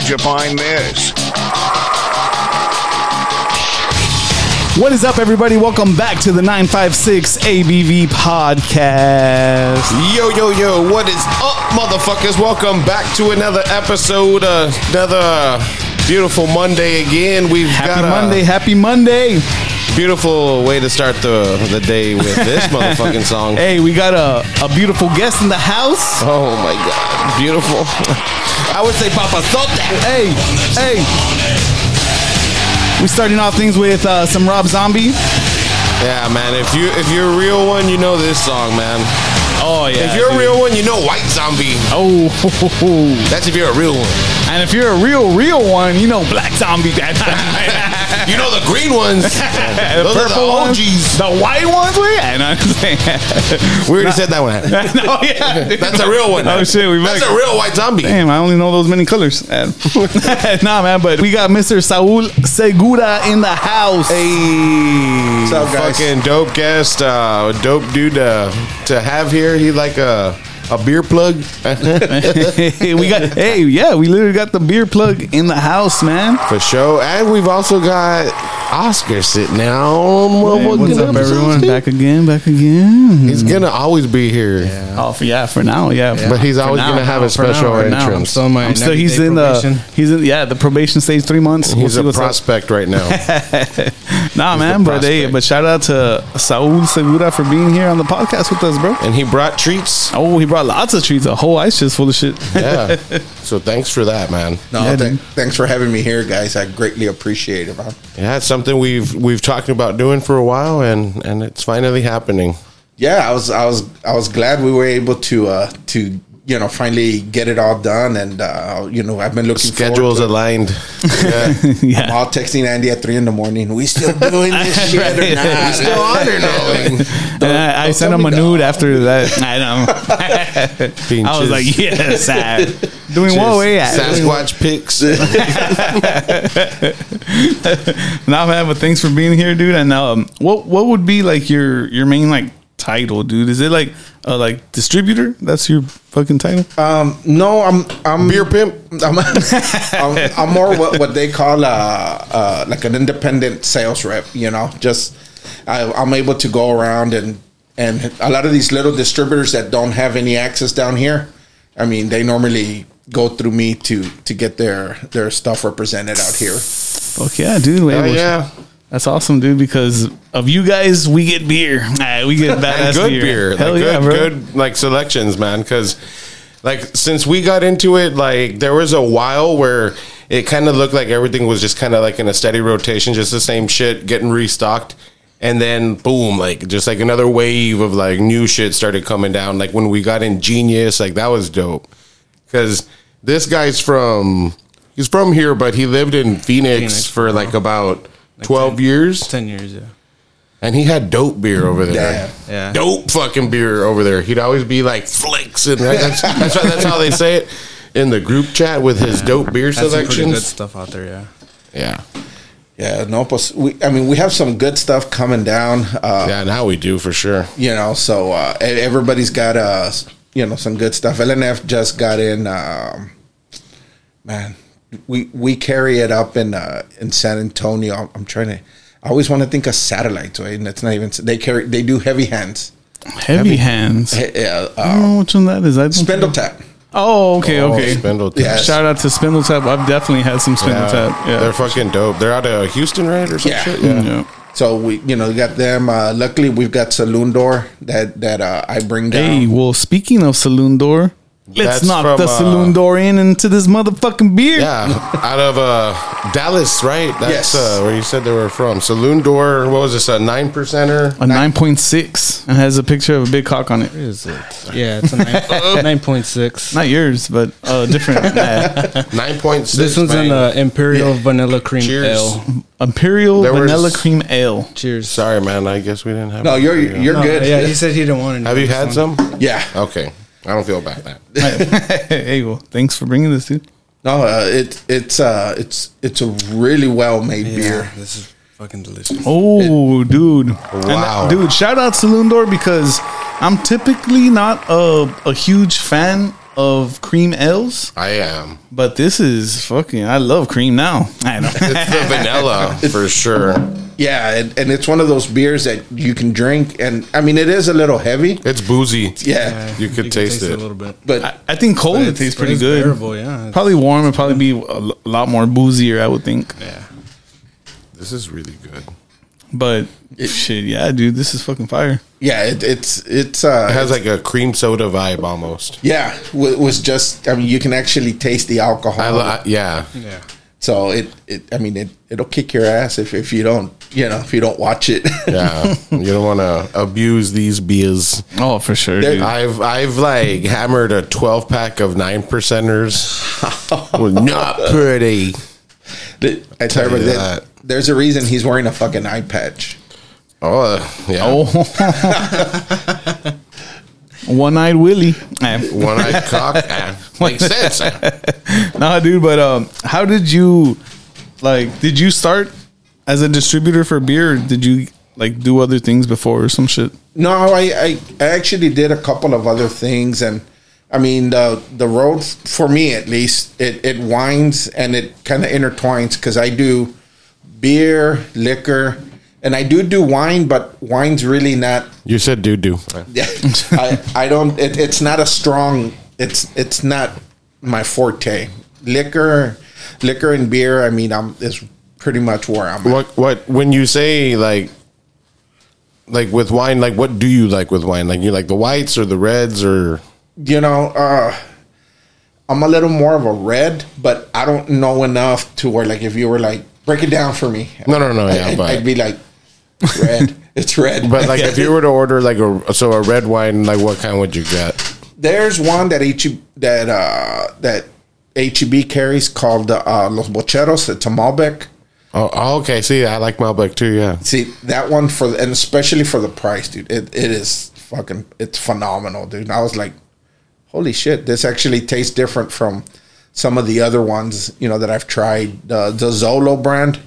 Where'd you find this? What is up, everybody? Welcome back to the 956 ABV podcast. Yo, yo, yo, what is up, motherfuckers? Welcome back to another episode, uh, another beautiful Monday again. We've Happy got Monday, a happy Monday. Beautiful way to start the, the day with this motherfucking song. Hey, we got a, a beautiful guest in the house. Oh my god, beautiful. I would say Papa Sote. Hey, hey. We starting off things with uh, some Rob Zombie. Yeah, man, if you if you're a real one, you know this song, man. Oh yeah. if you're a real one, you know White Zombie. Oh, That's if you're a real one. and if you're a real, real one, you know Black Zombie. You know the green ones. the Those are the purple ones, the white ones. We, I know what I'm saying. We already said that one. no, yeah, dude. That's a real one. Oh shit, we That's better- a real White Zombie. Damn, I only know those many colors. Man. nah, man, but we got Mr. Saul Segura in the house. Hey, What's up, guys? fucking dope guest, uh, dope dude uh, to have here. He like a a beer plug. we got, hey, yeah, we literally got the beer plug in the house, man. For sure. And we've also got Oscar sitting down. Um, hey, what's up, everyone? Back again, back again. He's gonna always be here. Oh, for, yeah, for now, yeah. But he's For always now, gonna have a for now, special for now. entrance. still in my I'm still, he's in probation. the, he's in, yeah, the probation stage, three months. We'll He's see a what's up. prospect right now. Nah, man, but hey, but shout out to Saul Segura for being here on the podcast with us, bro. and he brought treats. Oh, he brought lots of treats, a whole ice chest full of shit. Yeah. so thanks for that, man. No, Yeah, th- thanks for having me here, guys. I greatly appreciate it, man. Yeah, it's something we've we've talked about doing for a while, and and it's finally happening. Yeah, I was, I was, I was glad we were able to, uh, to you know, finally get it all done, and uh, you know, I've been looking Schedules forward to aligned. Yeah. yeah. I'm all texting Andy at three in the morning. We still doing this shit or not? We still on or no? And I, I sent him a nude no. after that. I know. Being I was just- like, yes, uh, doing what way at? Sasquatch pics. Nah, man, but thanks for being here, dude. And um, what what would be like your your main like title, dude? Is it like uh, like distributor? That's your fucking title. Um, no, I'm, I'm Beer pimp. I'm, I'm, I'm more what, what they call uh, uh, like an independent sales rep. You know, just I, I'm able to go around and and a lot of these little distributors that don't have any access down here. I mean, they normally go through me to to get their their stuff represented out here. Fuck yeah, dude. Wait, Oh well, yeah, That's awesome, dude. Because of you guys, we get beer. We get badass good beer. beer. Hell like, yeah, good, bro. good like selections, man. Because like since we got into it, like there was a while where it kind of looked like everything was just kind of like in a steady rotation, just the same shit getting restocked. And then boom, like just like another wave of like new shit started coming down. Like when we got in Genius, like that was dope. Because this guy's from he's from here, but he lived in Phoenix, Phoenix, for like about twelve 10 years, Ten years, yeah. and he had dope beer over there. Yeah. Yeah. Dope fucking beer over there. He'd always be like flicks, and that's that's, how- that's how they say it in the group chat with his dope beer Has some good selections. stuff out there, yeah. Yeah, Yeah, no, pues, we, I mean, we have some good stuff coming down. Uh, yeah. Now we do for sure. you know so uh everybody's got uh you know some good stuff lnf just got in um man we we carry it up in uh in san antonio i'm, I'm trying to i always want to think of satellites right and it's not even they carry they do heavy hands Heavy hands. I He- yeah don't uh, know which one that is. I don't spindle tap Oh, okay, Oh, okay. Spindle Yeah. Tap. Shout out to Spindletap. I've definitely had some Spindle Yeah. Tap. Yeah. they're fucking dope. They're out of Houston, right, or some Yeah. shit. yeah. so we you know got them uh luckily we've got saloon door that that uh i bring down Hey, well, speaking of Saloon Door, let's That's knock from, the uh, Saloon Door in into this motherfucking beer. Yeah, out of uh, Dallas, right? That's Yes. uh, where you said they were from. Saloon Door. What was this? A nine percenter? A 9.6 and has a picture of a big cock on it. What is it? Yeah, it's a nine, nine point six. Not yours, but uh, different. Nine point six. This one's in uh, Imperial Vanilla Cream Cheers. Ale. Imperial There was- Vanilla Cream Ale. Cheers. Sorry, man. I guess we didn't have. no you're you're No, good Yeah, he said he didn't want any. Have you had some? yeah Okay, I don't feel bad. That. hey, well, thanks for bringing this, dude. no uh, it it's uh it's it's a really well made Yeah, beer this is fucking delicious. Oh, dude. And, Wow. dude, shout out Saloon Door because I'm typically not a, a huge fan of cream ales, I am. but this is fucking. I love cream now. I know. It's the vanilla for sure. Yeah, and, and it's one of those beers that you can drink, and I mean, it is a little heavy. It's boozy. Yeah, You could taste it. a little bit. but I, I think cold But it it's- tastes but pretty it's good. bearable, yeah. Probably warm. It'd probably be a l- lot more boozier. I would think. Yeah. This is really good. But it, shit, yeah, dude, this is fucking fire. yeah, it, it's it's uh, It has like a cream soda vibe almost. yeah, it was just. I mean, you can actually taste the alcohol. I, li- yeah. Yeah. so it, it I mean, it it'll kick your ass if, if you don't you know if you don't watch it. Yeah. you don't want to abuse these beers. Oh, for sure, dude. I've I've like hammered a 12 pack of 9 percenters. Well, Not pretty. I tell you you that, that. there's a reason he's wearing a fucking eye patch. Oh, uh, yeah. oh, one-eyed Willie. Eh. One eyed cock. Ah, Makes sense. nah, dude. But um, how did you like? Did you start as a distributor for beer? Did you like do other things before or some shit? No, I, I I actually did a couple of other things, and I mean the the road for me at least it it winds and it kind of intertwines because I do beer, liquor, and I do do wine, but wine's really not. You said do do. Yeah, I I don't. It, it's not a strong. It's it's not my forte. Liquor, liquor and beer. I mean, I'm is pretty much where I'm. at. What what when you say like like with wine, like what do you like with wine? Like you like the whites or the reds or you know, uh, I'm a little more of a red, but I don't know enough to where like if you were like break it down for me. No, no, no, yeah, I, but- I'd be like red. it's red. but like if you were to order like a so a red wine, like what kind would you get? there's one that H that uh that HEB carries called uh, Los Bocheros. It's a Malbec. Oh, oh, okay. See, I like Malbec too. Yeah. See that one for and especially for the price, dude. It it is fucking it's phenomenal, dude. And I was like, holy shit, this actually tastes different from some of the other ones, you know, that I've tried. The the Zolo brand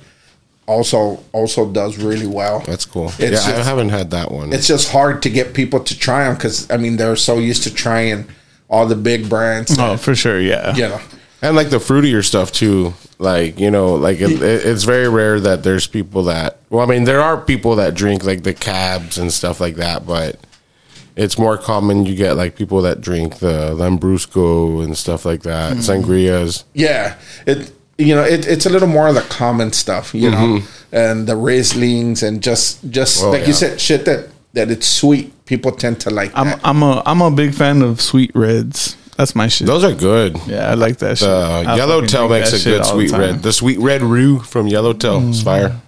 also also does really well. That's cool. It's yeah, I haven't had that one. It's just hard to get people to try them because I mean they're so used to trying all the big brands. Oh, for sure, yeah. You know, and like the fruitier stuff too. Like you know, like it, it, it's very rare that there's people that. Well, I mean, there are people that drink like the cabs and stuff like that, but it's more common you get like people that drink the Lambrusco and stuff like that, sangrias. yeah. It you know it, it's a little more of the common stuff, you know, and the Rieslings and just just Mm-hmm. Oh, like yeah. you said, shit that that it's sweet. People tend to like I'm that. I'm a I'm a big fan of sweet reds. That's my shit. Those are good. yeah, I like that shit. The I Yellowtail makes a good sweet red. The sweet red Roo from Yellowtail is fire.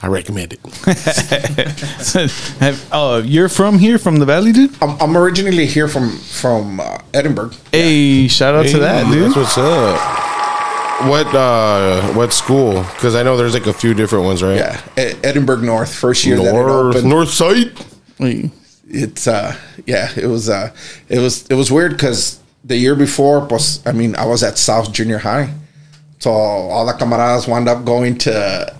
I recommend it. Have, oh, you're from here, from the valley, dude? I'm, I'm originally here from from uh, Edinburg. Hey, shout out to that, dude. That's what's up. What uh what school? Because I know there's like a few different ones, right? Yeah, E- Edinburg North. First year that it North opened. North Side. It's uh yeah it was uh it was it was weird because the year before was i mean i was at south junior high so all the camaradas wound up going to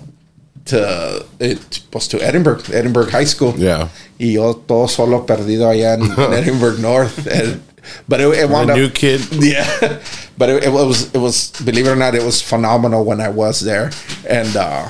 to it was to edinburg edinburg high school Yeah. y yo todo solo perdido allá en, en edinburg north and, but it, it wound The up new kid. yeah but it, it was it was believe it or not it was phenomenal when i was there and uh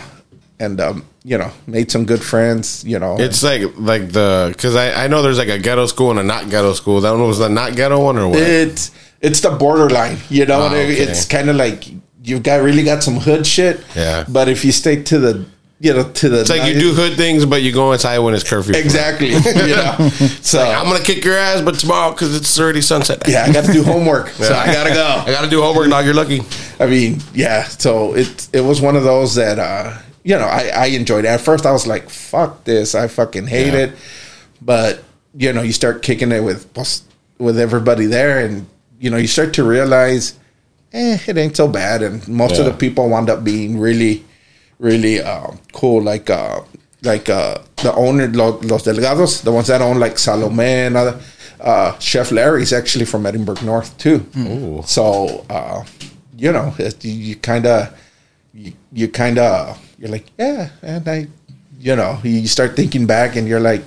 and um you know made some good friends you know It's like like the because I, I know there's like a ghetto school and a not ghetto school. That one was the not ghetto one or what? It's it's the borderline, you know. Oh, okay. It's kind of like you've got really got some hood shit. Yeah. But if you stick to the, you know, to the, It's like you do hood things, but you go inside when it's curfew. exactly. you know. So I'm gonna kick your ass, but tomorrow because it's already sunset. yeah, I got to do homework, so I gotta go. I gotta do homework, dog. You're lucky. I mean, yeah. So it it was one of those that uh, you know I I enjoyed. It. At first, I was like, "Fuck this! I fucking hate Yeah. it." But you know, you start kicking it with with everybody there, and you know, you start to realize, eh, it ain't so bad. And most of the people wound up being really, really uh, cool. Like uh, like uh, the owner, Los, Los Delgados, the ones that own like Salome and other. Uh, Chef Larry's actually from Edinburg North too. Ooh. So uh, you know, it, you, you kind of, you, you kind of, you're like, yeah, and I, you know, you start thinking back, and you're like,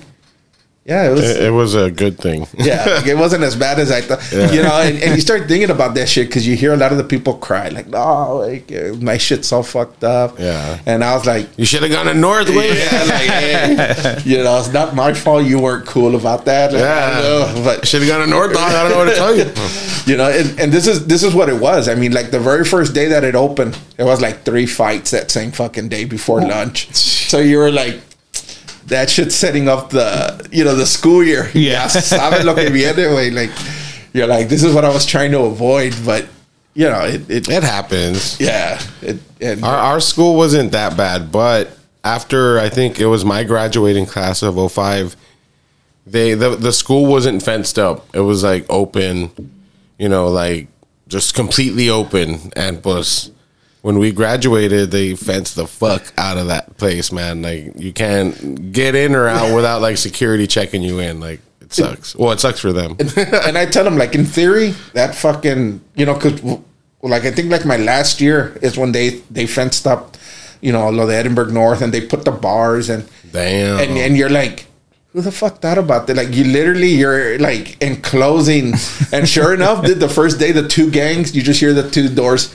yeah, it was. It, it was a good thing. yeah, it wasn't as bad as I thought. You know, and, and you start thinking about that shit because you hear a lot of the people cry, like, "No, like uh, my shit's so fucked up." Yeah. and I was like, You should have gone to Northway. yeah, like, hey, you know, it's not my fault you weren't cool about that. Like, I don't know, but Should have gone to North Dog. I don't know what to tell you. you know, and, and this is this is what it was. I mean, like the very first day that it opened, it was like three fights that same fucking day before lunch. So you were like, that shit's setting up the you know the school year. Yeah. sabes lo que viene, güey. Like you're like, this is what I was trying to avoid, but you know, it, it It happens. yeah, it, Our, our school wasn't that bad, but after I think it was my graduating class of 05, they the, the school wasn't fenced up. It was like open, you know, like just completely open. And plus, when we graduated, they fenced the fuck out of that place, man. Like you can't get in or out without like security checking you in. Like it sucks. Well, it sucks for them. and I tell them like in theory that fucking you know because like I think like my last year is when they they fenced up you know de Edinburg North and they put the bars and Damn. and and you're like who the fuck thought about that like you literally you're like enclosing and sure enough did the first day the two gangs you just hear the two doors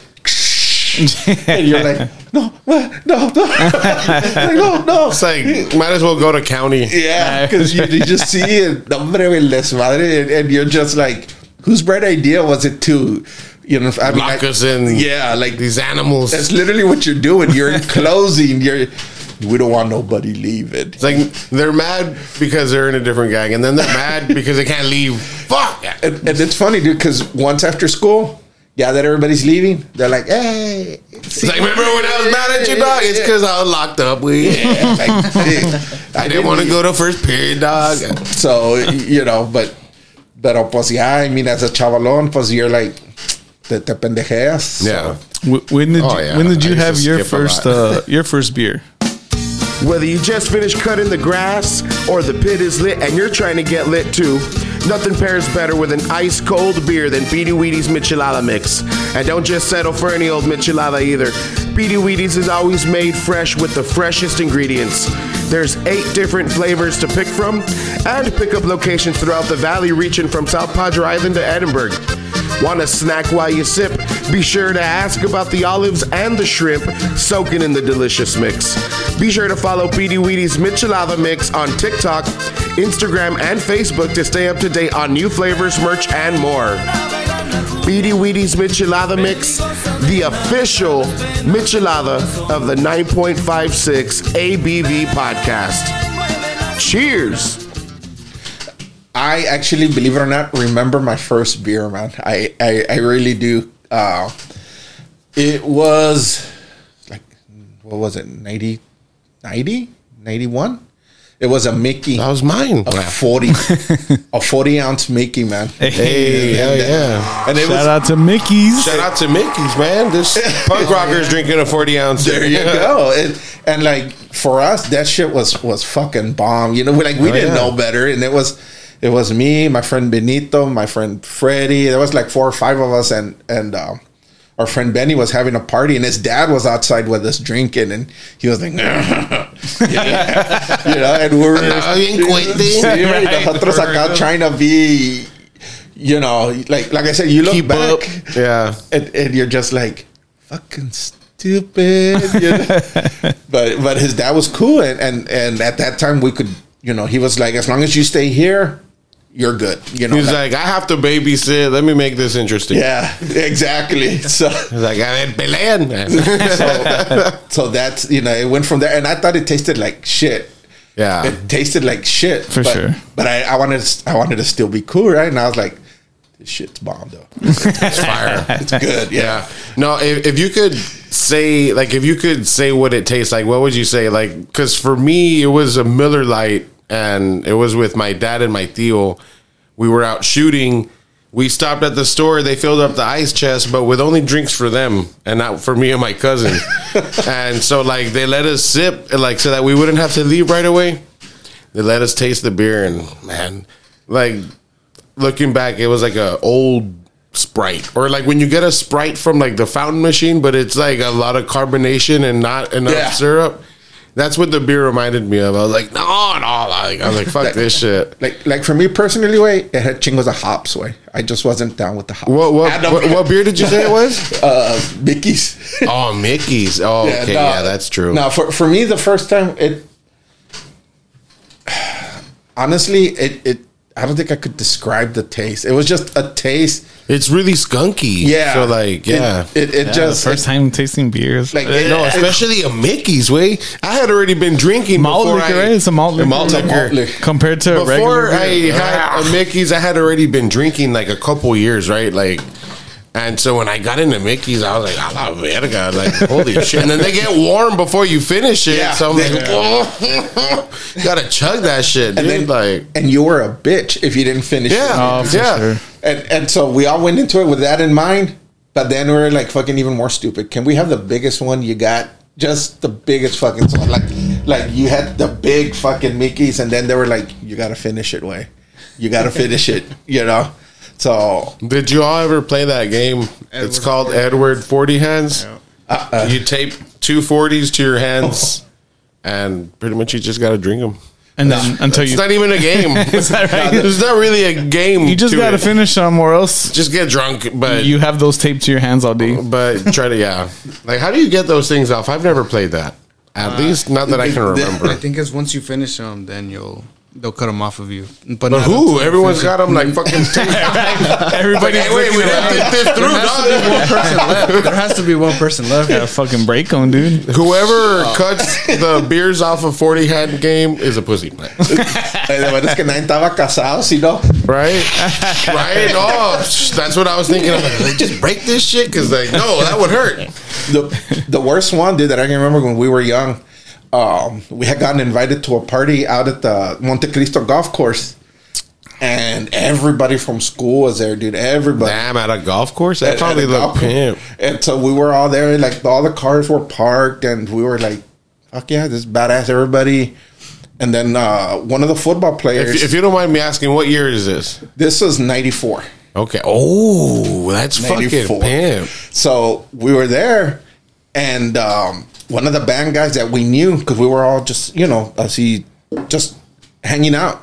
and you're like no what? no no like, no no it's like might as well go to county. yeah, because you, you just see it, hombre, el desmadre, and, and you're just like, whose bright idea was it to, you know, I mean, Lock us in. Yeah, like These animals. that's literally what you're doing. You're enclosing. You're, we don't want nobody leaving. It's like they're mad because they're in a different gang, and then they're mad because they can't leave. Fuck. And, and it's funny, dude, because once after school, yeah, that everybody's leaving, they're like, hey, It's like remember when I was mad at you, dog? It's because I was locked up. We. Yeah, like, hey, I didn't want to go to first period, dog. So you know, but pero pues yeah, I mean, as a chavalón, pues you're like, te, te pendejeas. Yeah. Wh- When did Oh, you, yeah. when did you used have your first uh, your first beer? Whether you just finished cutting the grass or the pit is lit and you're trying to get lit too, nothing pairs better with an ice cold beer than Beady Weedy's Michelada Mix. And don't just settle for any old Michelada either. Beady Weedy's is always made fresh with the freshest ingredients. There's eight different flavors to pick from and pickup locations throughout the valley reaching from South Padre Island to Edinburg. Want a snack while you sip? Be sure to ask about the olives and the shrimp soaking in the delicious mix. Be sure to follow PD Weedy's Michelada Mix on TikTok, Instagram, and Facebook to stay up to date on new flavors, merch, and more. BD Weedy's Michelada Mix, the official Michelada of the 9.56 ABV podcast. Cheers! I actually, believe it or not, remember my first beer, man. I I, I really do. Uh, it was like what was it? 90, 90? 91? It was a Mickey, That was mine. a forty, a forty ounce Mickey, man. Hey, hell and, yeah. and it Shout was out to Mickey's. Shout out to Mickey's, man. This punk rocker's drinking a 40 ounce. there you go. And, and like for us, that shit was was fucking bomb. You know, we like we Oh, didn't yeah. know better, and it was it was me, my friend Benito, my friend Freddie. There was like four or five of us, and and uh, our friend Benny was having a party, and his dad was outside with us drinking, and he was like, yeah. you know, and we're bien cuente. Sí, güey, nosotros acá trying to be. You know, like like I said, you look Keep back, up. Yeah. and, and you're just like fucking stupid you know? but but his dad was cool and, and and at that time we could you know he was like as long as you stay here you're good you know He's like- like, I have to babysit. Let me make this interesting. yeah exactly so He's like, I mean, pelean. so, so that's you know it went from there and i thought it tasted like shit Yeah. it tasted like shit For but, sure. but I, I wanted to, I wanted to still be cool right and I was like this shit's bomb though It's fire. it's good yeah, Yeah. No, if, if you could say, like, if you could say what it tastes like, what would you say? Like, because for me, it was a Miller Lite, and it was with my dad and my tío. We were out shooting. We stopped at the store. They filled up the ice chest, but with only drinks for them and not for me and my cousin. and so, like, they let us sip, like, so that we wouldn't have to leave right away. They let us taste the beer, and man, like, looking back, it was like a old Sprite, or like when you get a Sprite from like the fountain machine, but it's like a lot of carbonation and not enough Yeah. syrup. That's what the beer reminded me of. I was like, no, no. Like, I was like, fuck this shit. Like, like for me personally, way it had chingos of hops. Way I just wasn't down with the hops. What what, what what beer did you say it was? uh, Mickey's. oh, Mickey's. Oh, okay, no, yeah, that's true. Now, for for me, the first time it. Honestly, it it. I don't think I could describe the taste. It was just a taste. It's really skunky. Yeah. So like, yeah. It, it, it Yeah, just the first time tasting beers. like Like, it- no, especially a Mickey's way. I had already been drinking malt before liquor, I, right? It's a malt liquor. malt a liquor. malt liquor. compared to a Before regular I beer. had a Mickey's, I had already been drinking like a couple years, right? Like, and so when I got into Mickey's, I was like, "A la verga!" Like, holy shit! And then they get warm before you finish it, Yeah. so I'm like, "Whoa, gotta chug that shit, dude!" and then like, and you were a bitch if you didn't finish. it. yeah, Oh, for yeah. sure. And and so we all went into it with that in mind. But then we are like fucking even more stupid. Can we have the biggest one you got? Just the biggest fucking one. Like like you had the big fucking Mickey's and then they were like, You gotta finish it way. You gotta finish it, you know? So Did you all ever play that game? it's called Edward Forty Hands. Uh, you tape two forties to your hands, and pretty much you just gotta drink them. and then until It's you, not even a game. Is that right? It's not really a game. you just to gotta it. finish them, or else Just get drunk, but you have those taped to your hands all day. but try to yeah. Like, how do you get those things off? I've never played that. At least not that I can remember. I think it's once you finish them, then you'll they'll cut them off of you. But, But not who? until you Everyone's finish got them like fucking. Everybody, Hey, wait, we didn't think this through, dog. one person left. There has to be one person left. gotta fucking break them, dude. Whoever cuts the beers off a forty hand game is a pussy, que nadie estaba casado, si no. right? right? Oh, that's what I was thinking. I'm like, like, just break this shit because like, no, that would hurt. the the worst one, dude, that I can remember when we were young. Um, we had gotten invited to a party out at the Monte Cristo golf course, and everybody from school was there, dude. Everybody. Damn, at a golf course, that At- probably looked pimp. And so we were all there, and like all the cars were parked, and we were like, "Fuck yeah, this is badass!" Everybody. And then uh, one of the football players. If, if you don't mind me asking, what year is this? this was '94. Okay. Oh, that's fucking 94. pimp. So we were there, and um, one of the band guys that we knew, because we were all just, you know, as he just hanging out.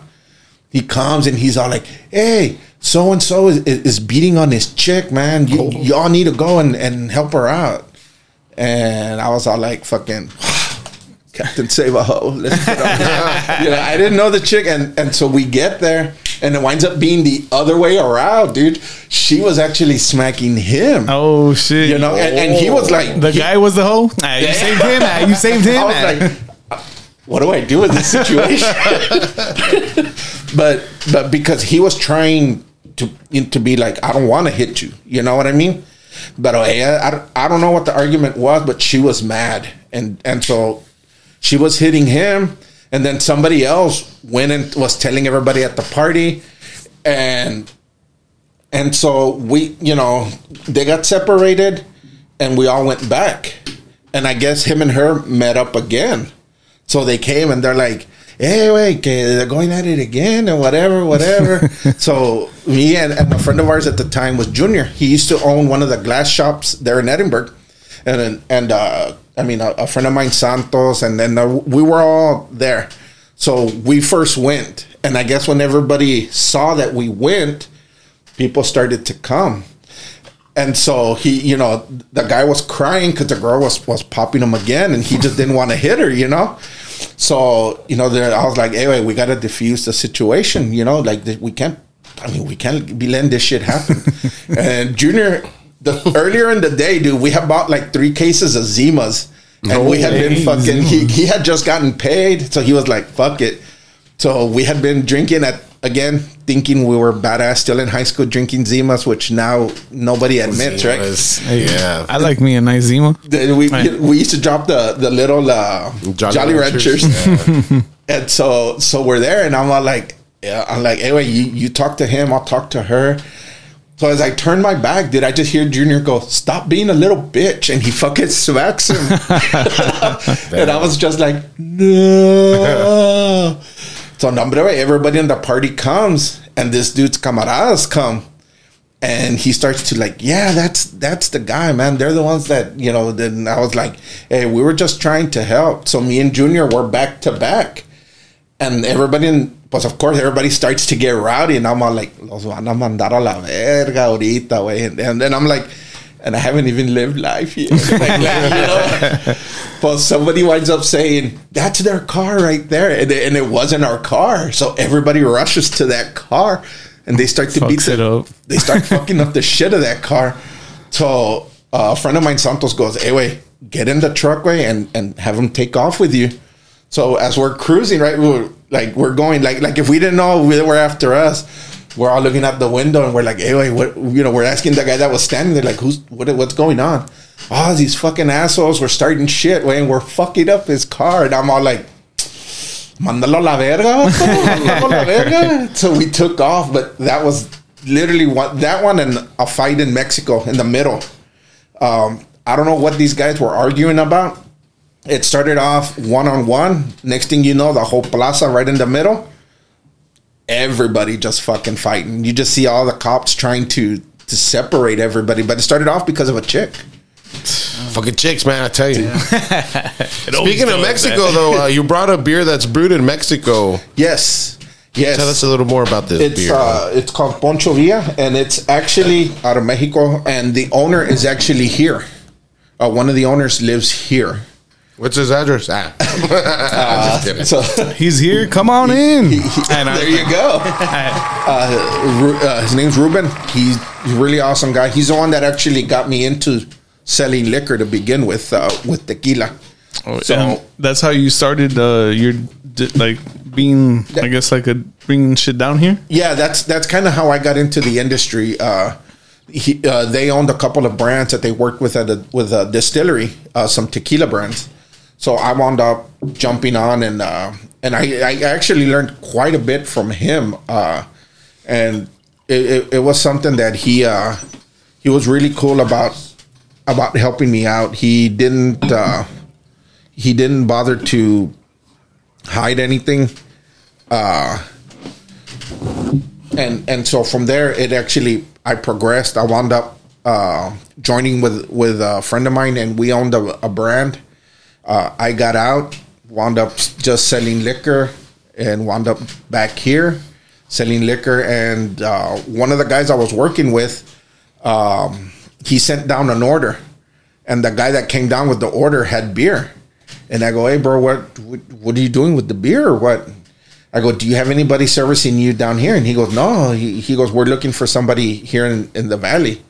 He comes and he's all like, "Hey, so and so is is beating on this chick, man. You, y'all need to go and, and help her out." And I was all like, "Fucking." Captain Save a Ho. Let's put on- you know, I didn't know the chick, and and so we get there, and it winds up being the other way around, dude. She was actually smacking him. Oh shit! You know, and, and he was like, the he- guy was the hoe. Ah, you saved him. ah, you saved him. I was like, what do I do in this situation? but but because he was trying to to be like, I don't want to hit you. You know what I mean? But I, I, I don't know what the argument was, but she was mad, and and so she was hitting him, and then somebody else went and was telling everybody at the party, and and so we, you know, they got separated and we all went back. And I guess him and her met up again. So they came and they're like, hey, wait, they're going at it again and whatever, whatever. so me and, and a friend of ours at the time was Junior. He used to own one of the glass shops there in Edinburg. And, and uh, I mean, a, a friend of mine, Santos, and then uh, we were all there. So we first went. And I guess when everybody saw that we went, people started to come. And so he, you know, the guy was crying because the girl was was popping him again, and he just didn't want to hit her, you know. So you know, there, I was like, "Hey, we got to diffuse the situation, you know. Like we can't, I mean, we can't be letting this shit happen." and Junior, the earlier in the day, dude, we had bought like three cases of Zimas, and we had been fucking. He he had just gotten paid, so he was like, "Fuck it." So we had been drinking at again, thinking we were badass, still in high school, drinking Zimas, which now nobody admits, right? Yeah. I like me a nice Zima. The- We, we used to drop the the little uh, Jolly, Jolly Ranchers, Ranchers. and so so we're there, and I'm all like, yeah, I'm like, anyway, you you talk to him, I'll talk to her. So as I turned my back, did I just hear Junior go, "Stop being a little bitch," and he fucking smacks him, and I was just like, no. so number everybody in the party comes, and this dude's camaradas come. and he starts to like, yeah, that's that's the guy, man. They're the ones that you know. Then I was like, hey, we were just trying to help. So me and Junior were back to back, and everybody, in, pues of course, everybody starts to get rowdy, and I'm all like, los van a mandar a la verga ahorita, güey. And, and then I'm like, and I haven't even lived life yet. like that, you know? but somebody winds up saying, that's their car right there. And, it- and it wasn't our car. So everybody rushes to that car and they start to beat Fucks it up. They start fucking up the shit of that car. So uh, a friend of mine, Santos, goes, hey, wait, get in the truck, way and, and have them take off with you. So as we're cruising, right, we're like we're going like like if we didn't know they were after us, we're all looking out the window and we're like, hey, wait, what? You know, we're asking the guy that was standing there, like, who's what? What's going on? Oh, these fucking assholes were starting shit, way, and we're fucking up his car, and I'm all like. Mandalo la verga. Mandalo la verga. So we took off, but that was literally one, that one and a fight in Mexico in the middle. Um, I don't know what these guys were arguing about. It started off one on one. Next thing you know, the whole plaza right in the middle. Everybody just fucking fighting. You just see all the cops trying to to separate everybody, but it started off because of a chick. Fucking chicks, man! I tell you. It Speaking of Mexico, though, uh, you brought a beer that's brewed in Mexico. Yes, yes. Tell us a little more about this It's beer. uh, it's called Poncho Villa, and it's actually out of Mexico, and the owner is actually here. Uh, one of the owners lives here. What's his address? Ah, just kidding. So He's here. Come on in. And I- there you go. uh, Ru- uh, his name's Ruben. He's a really awesome guy. He's the one that actually got me into selling liquor to begin with, uh, with tequila. Oh, So- and that's how you started uh, your di- like being, I guess, like a bringing shit down here. Yeah, that's that's kind of how I got into the industry. Uh, he, uh, they owned a couple of brands that they worked with at a, with a distillery, uh, some tequila brands. So I wound up jumping on, and uh, and I, I actually learned quite a bit from him. Uh, and it, it, it was something that he uh, he was really cool about about helping me out. He didn't uh, he didn't bother to hide anything uh, and and so from there it actually I progressed. I wound up uh, joining with with a friend of mine, and we owned a, a brand. Uh, I got out, wound up just selling liquor, and wound up back here selling liquor. And uh, one of the guys I was working with, um, he sent down an order, and the guy that came down with the order had beer. And I go, hey, bro, what, what what are you doing with the beer or what? I go, do you have anybody servicing you down here? And he goes, no. He, he goes, we're looking for somebody here in, in the valley.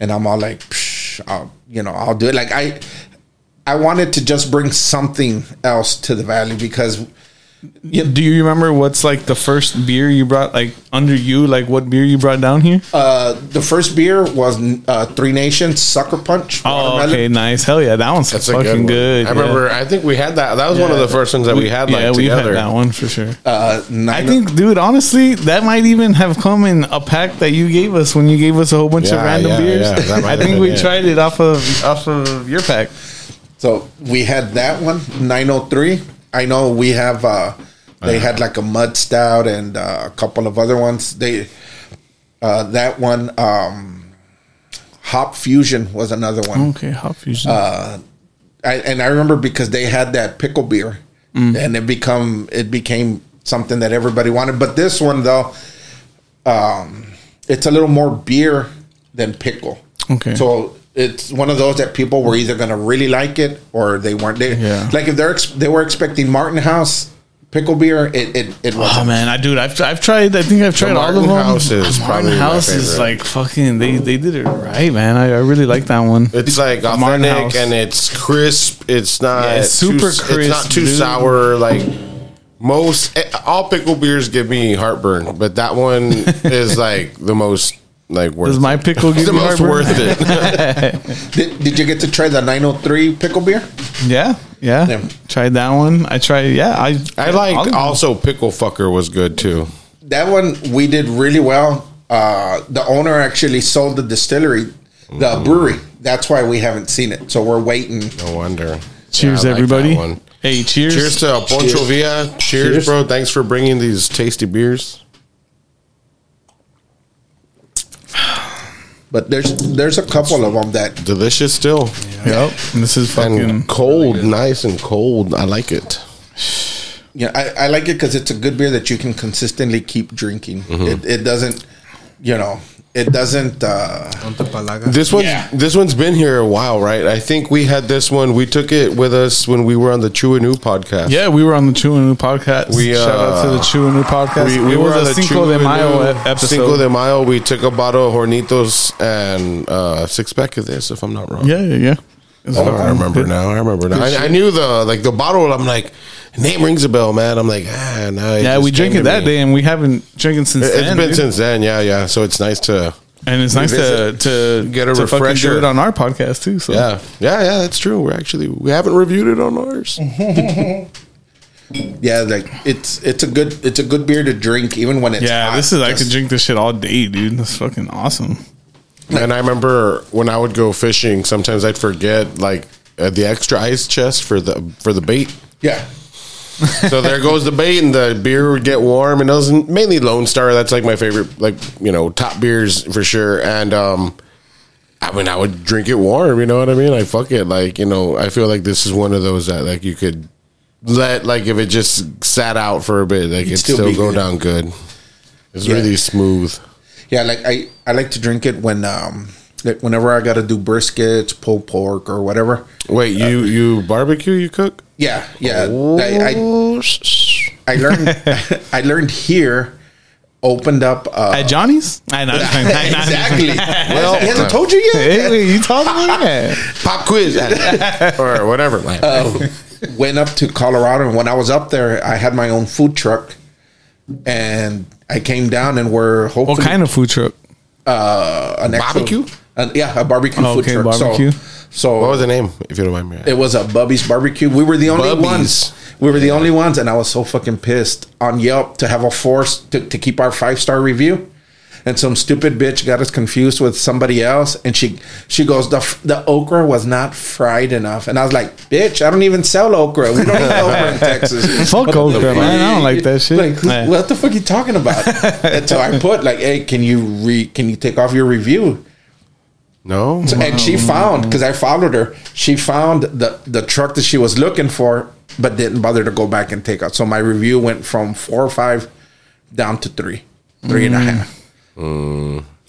And I'm all like, Psh, I'll, you know, I'll do it. Like I, I wanted to just bring something else to the valley because Do you remember what's like the first beer you brought like under you? Like what beer you brought down here? uh, the first beer was uh, Three Nations Sucker Punch. oh, okay, nice. Hell yeah, that one's That's fucking good. good. one. I yeah. remember. I think we had that. That was one of the first ones that we, had. Like yeah, we together. had that one for sure. Uh, I think, dude, honestly, that might even have come in a pack that you gave us when you gave us a whole bunch of random yeah, beers. yeah, I think been we it. tried it off of off of your pack. So we had that one, 903. I know we have, uh, they had like a mud stout and uh, a couple of other ones. They, uh, that one, um, Hop Fusion was another one. Okay, hop fusion. I, and I remember because they had that pickle beer and it become, it became something that everybody wanted. But this one though, um, it's a little more beer than pickle. Okay. So it's one of those that people were either going to really like it or they weren't. They, Yeah. Like if they're ex- they were expecting Martin House pickle beer, it it, it Oh wasn't. man, I dude, I've I've tried. I think I've tried all of Martin them. House is Martin probably my House is like fucking. They they did it right, man. I, I really like that one. It's like The Martin authentic House. and it's crisp. It's not Yeah, it's super too, It's crisp, not too dude. sour. Like most, eh, all pickle beers give me heartburn, but that one is like the most like worth. Does my it. pickle give the you most heartburn? worth it? Did, did you get to try the 903 pickle beer? Yeah, yeah. Yeah. Tried that one. I tried. Yeah, I I all of like also pickle fucker was good too. That one we did really well. Uh, the owner actually sold the distillery, the brewery. That's why we haven't seen it. So we're waiting. No wonder. Cheers, Yeah, I like everybody. Hey, cheers. Cheers to Poncho Villa. Cheers, Cheers. bro. Thanks for bringing these tasty beers. But there's there's a couple of them that Delicious still. Yep. And this is fucking. And cold, nice and cold. I like it. yeah I, I like it because it's a good beer that you can consistently keep drinking. Mm-hmm. It, it doesn't, you know, it doesn't. uh On tu palaga. This one's Yeah. this one's been here a while, right? I think we had this one. We took it with us when we were on the True and New podcast. Yeah, we were on the Chew and New podcast. We, Shout out to uh, the Chew and New podcast. We, we it were on the Cinco True de Mayo New episode. Cinco de Mayo. We took a bottle of Hornitos and uh, six pack of this, if I'm not wrong. yeah, yeah, yeah. Oh, I remember now. I remember now. I, I knew the like the bottle. I'm like, name rings a bell, man. I'm like, ah, no. it Yeah, we came drank it that me. day, and we haven't drinking since It- It's then. been dude. since then. Yeah, yeah. So it's nice to. and it's nice to to Get a to refresher. do it on our podcast too. So Yeah, yeah, yeah. That's true. We're actually we haven't reviewed it on ours. yeah, like it's it's a good it's a good beer to drink even when it's yeah, hot. this is I Just- could drink this shit all day, dude. That's fucking awesome. And I remember when I would go fishing, sometimes I'd forget like uh, the extra ice chest for the for the bait. yeah. So there goes the bait, and the beer would get warm. And it was mainly Lone Star. That's like my favorite, like you know, top beers for sure. And um, I mean, I would drink it warm. You know what I mean? I fuck it. Like you know, I feel like this is one of those that like you could let like if it just sat out for a bit, like it'd still still, go good. down good. It's Yeah. really smooth. Yeah, like I, I like to drink it when um like whenever I got to do briskets, pulled pork, or whatever. Wait, you you barbecue? You cook? Yeah, yeah. I, I, I learned I learned here opened up. Uh, At Johnny's? I know. exactly. well, he hasn't told you yet. Hey, wait, you told me that. Pop quiz or whatever. Went up to Colorado, and when I was up there, I had my own food truck, and I came down and we're hopefully What kind of food truck? uh, an actual- Barbecue? Uh, yeah, a barbecue Oh, food okay, truck. barbecue. So, so what was the name? If you don't mind me. It was a Bubby's barbecue. We were the only Bubby's. ones. We were the only ones, and I was so fucking pissed on Yelp to have a force to, to keep our five star review. And some stupid bitch got us confused with somebody else, and she she goes the the okra was not fried enough, and I was like, bitch, I don't even sell okra. We don't eat okra in Texas. Fuck okra, man. I don't like that shit. Like, who- Yeah. what the fuck are you talking about? and so I put like, hey, can you re can you take off your review? No. and she found because I followed her. She found the the truck that she was looking for, but didn't bother to go back and take out. So my review went from four or five down to three, three and a half.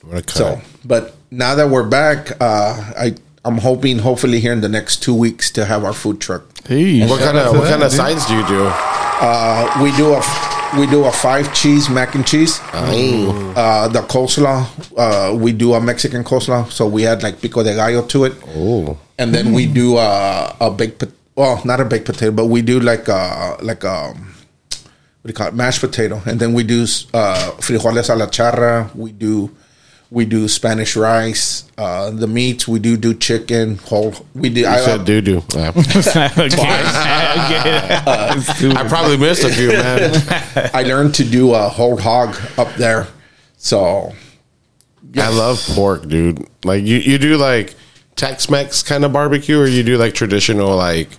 What a So, but now that we're back, uh, I I'm hoping hopefully here in the next two weeks to have our food truck. Hey, What kind of what kind of sides do you do? Uh, we do a we do a five cheese mac and cheese. Uh, the coleslaw, uh, we do a Mexican coleslaw, so we add like pico de gallo to it. Oh, and then we do uh, a baked well not a baked potato but we do like a like a what do you call it? Mashed potato. And then we do uh, frijoles a la charra. We do we do Spanish rice uh, the meats we do do chicken whole we do you I, said doo doo. Yeah. I probably missed a few, man. I learned to do a whole hog up there so I love pork, dude. Like you, you do like Tex-Mex kind of barbecue, or you do like traditional like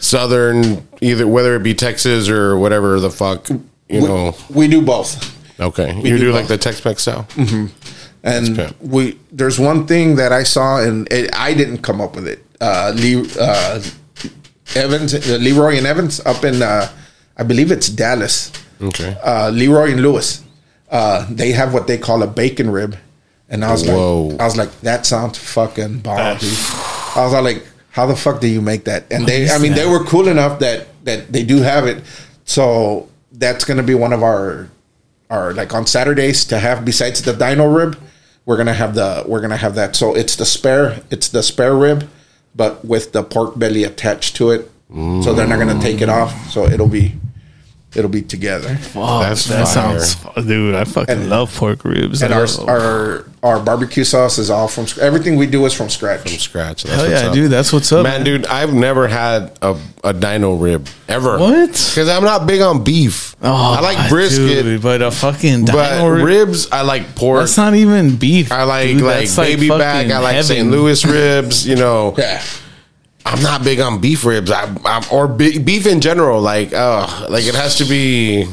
Southern, either whether it be Texas or whatever the fuck you know. we do both Okay, you do do, like the Tex-Mex style. and we there's one thing that I saw and it, I didn't come up with it. Uh, Lee uh, Evans, uh, Leroy and Evans up in uh, I believe it's Dallas. Okay, Uh, Leroy and Lewis. Uh, they have what they call a bacon rib, and I was Whoa. like, I was like, that sounds fucking bomb, dude. I was like, how the fuck do you make that? And they, I mean, they were cool enough that that they do have it. So that's gonna be one of our our like on Saturdays to have besides the dino rib, we're gonna have the we're gonna have that. So it's the spare it's the spare rib, but with the pork belly attached to it. So they're not gonna take it off. So it'll be it'll be together. that's that fire. sounds, dude. I fucking And- love pork ribs. And our our our barbecue sauce is all from everything we do is from scratch. from scratch. That's Hell what's yeah, up. dude. That's what's up, Man, dude, I've never had a, a dino rib ever. What? Because I'm not big on beef. Oh, I like brisket, dude, but a fucking but dino rib. ribs I like pork. That's not even beef. I like dude. like That's baby back. I like St. Louis ribs. You know, Yeah. I'm not big on beef ribs. I, I'm or be, beef in general. Like, uh, like it has to be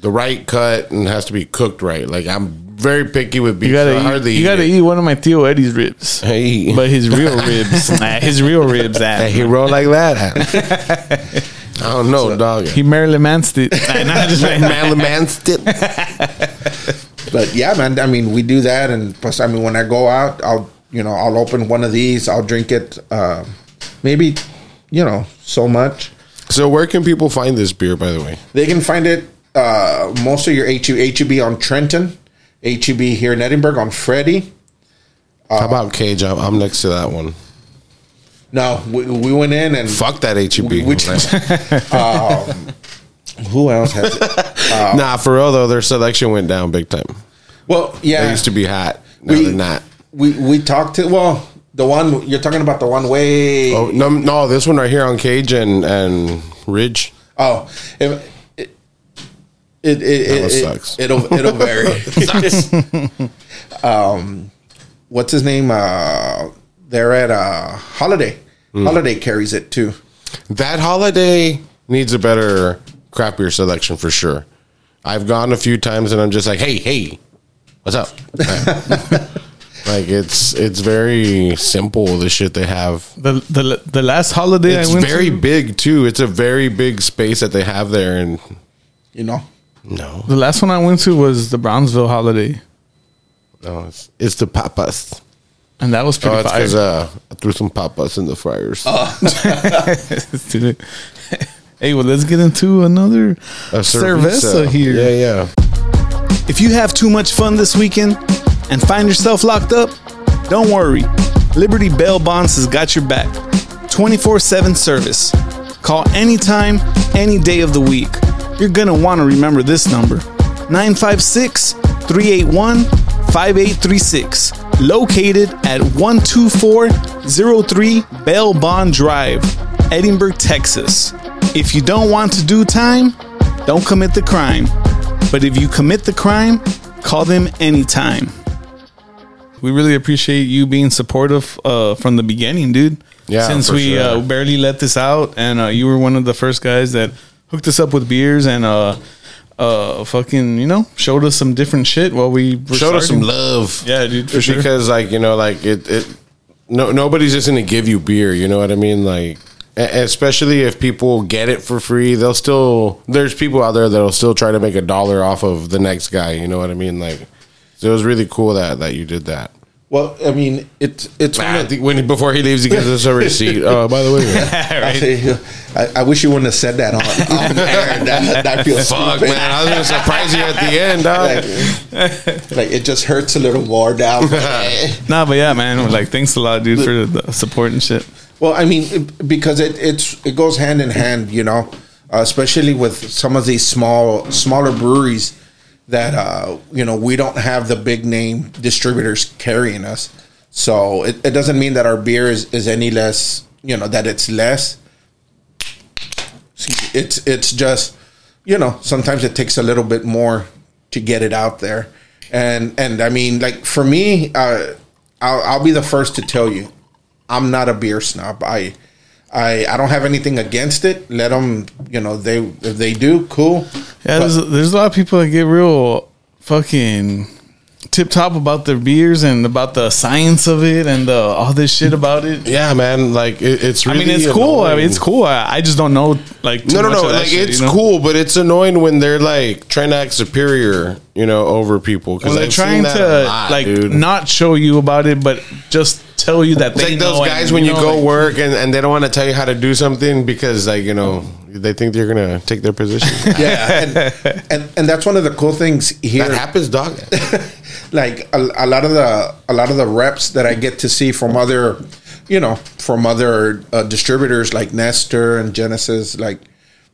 the right cut and has to be cooked right. Like I'm very picky with beef. You so I gotta, hardly eat, you gotta it. eat one of my Theo Eddie's ribs. Hey. But his real ribs, nah, his real ribs, Hey, he roll like that. I don't know, dog. he Marilyn Manson. Nah, nah, just like, Manly man still. But yeah, man. I mean, we do that, and plus, I mean, when I go out, I'll you know I'll open one of these. I'll drink it. Uh, maybe you know so much. So where can people find this beer? By the way, They can find it uh, most of your HU, HEB on Trenton, HEB here in Edinburg on Freddy. how about Cage? I'm, I'm next to that one. No, we, we went in and Fuck that HEB. Which- who else has it? nah, for real though, their selection went down big time. Well, yeah, They used to be hot. Now We- they're not. we we talked to well the one you're talking about the one way. Oh no, no, this one right here on Cage and and Ridge. Oh, it it it, it, it, sucks. it will it'll vary. um, what's his name? Uh, they're at uh, Holiday. Hmm. Holiday carries it too. That holiday needs a better craft beer selection for sure. I've gone a few times and I'm just like, hey, hey, what's up? like it's it's very simple the shit they have. the the the last holiday It's I went very to, big too. It's a very big space that they have there, and You know, no, the last one I went to was the Brownsville holiday, no, it's, it's the papas. and that was Oh, pretty it's fire. because uh, I threw some papas in the fryers. Dude. hey, well, let's get into another A cerveza here. Yeah, yeah. If you have too much fun this weekend and find yourself locked up, don't worry. Liberty Bail Bonds has got your back. 24 7 service. Call anytime, any day of the week. You're going to want to remember this number 956 381 5836. Located at 12403 Bail Bond Drive, Edinburg, Texas. If you don't want to do time, don't commit the crime. But if you commit the crime, call them anytime. We really appreciate you being supportive uh, from the beginning, dude. Yeah, Since we sure. uh, barely let this out, and uh, you were one of the first guys that hooked us up with beers and uh, uh, fucking, you know, showed us some different shit while we were Showed us some love. Yeah, dude, for sure. because like you know like it it no nobody's just gonna give you beer you know what i mean like especially if people get it for free they'll still there's people out there that'll still try to make a dollar off of the next guy you know what i mean like so it was really cool that that you did that well, I mean, it's it's one I think when before he leaves he gives us a receipt. oh by the way I, I, I wish you wouldn't have said that on, on air. That, that feels fuck stupid. man i was gonna surprise you at the end dog Like, like, it just hurts a little more now. Nah, but yeah, man. Like, thanks a lot, dude, for the support and shit. Well, I mean, it, because it it's it goes hand in hand, you know, uh, especially with some of these small smaller breweries that uh, you know we don't have the big name distributors carrying us. So it, it doesn't mean that our beer is, is any less, you know, that it's less. It's it's just, you know, sometimes it takes a little bit more to get it out there, and and I mean, like for me, uh, I'll, I'll be the first to tell you, I'm not a beer snob. I, I, I don't have anything against it. Let them, you know, they if they do, cool. Yeah, there's, there's a lot of people that get real fucking tip top about their beers and about the science of it and the, all this shit about it. yeah man like it, it's I mean, it's cool. I mean, it's cool. I, I just don't know, like, too No, no, much no. Like shit, it's you know? cool, but it's annoying when they're like trying to act superior, you know, over people. When they're I've trying seen that to lot, like dude. not show you about it, but just tell you that It's they like those know guys and, when you know, go like- work and, and they don't want to tell you how to do something because like you know they think you're gonna take their position. Yeah, and, and and that's one of the cool things here. that happens, dog. like a, a lot of the a lot of the reps that I get to see from other, you know, from other uh, distributors like Nestor and Genesis, like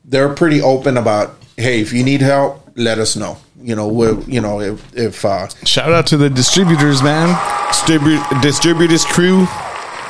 they're pretty open about, hey, if you need help, let us know. You know, we you know if if uh, Shout out to the distributors, man. Distribu- distributors crew.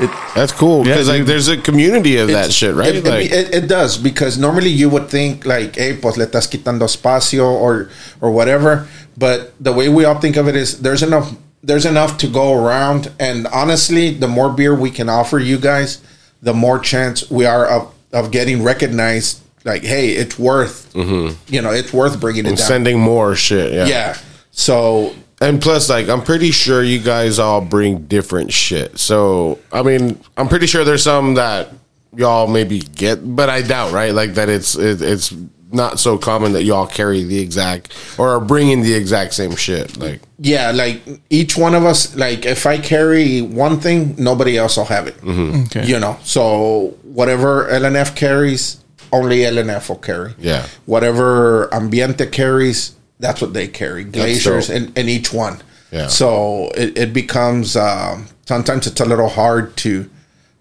it, That's cool Yeah, because like dude. there's a community of that shit, right? It, like, it, it, it does because normally you would think like, hey, pues le estás quitando espacio or or whatever. But the way we all think of it is there's enough there's enough to go around, and honestly, the more beer we can offer you guys, the more chance we are of of getting recognized like, hey, it's worth, mm-hmm. you know, it's worth bringing it And down. sending more shit. Yeah. yeah. So And plus, like, I'm pretty sure you guys all bring different shit. So, I mean, I'm pretty sure there's some that y'all maybe get, but I doubt, right? Like that it's it, it's not so common that y'all carry the exact or are bringing the exact same shit. Like, yeah, like each one of us, like if I carry one thing, nobody else will have it. Mm-hmm. Okay. You know, so whatever LNF carries, only LNF will carry. Yeah. Whatever Ambiente carries, that's what they carry. Glaciers and, and each one. Yeah. So it, it becomes um, sometimes it's a little hard to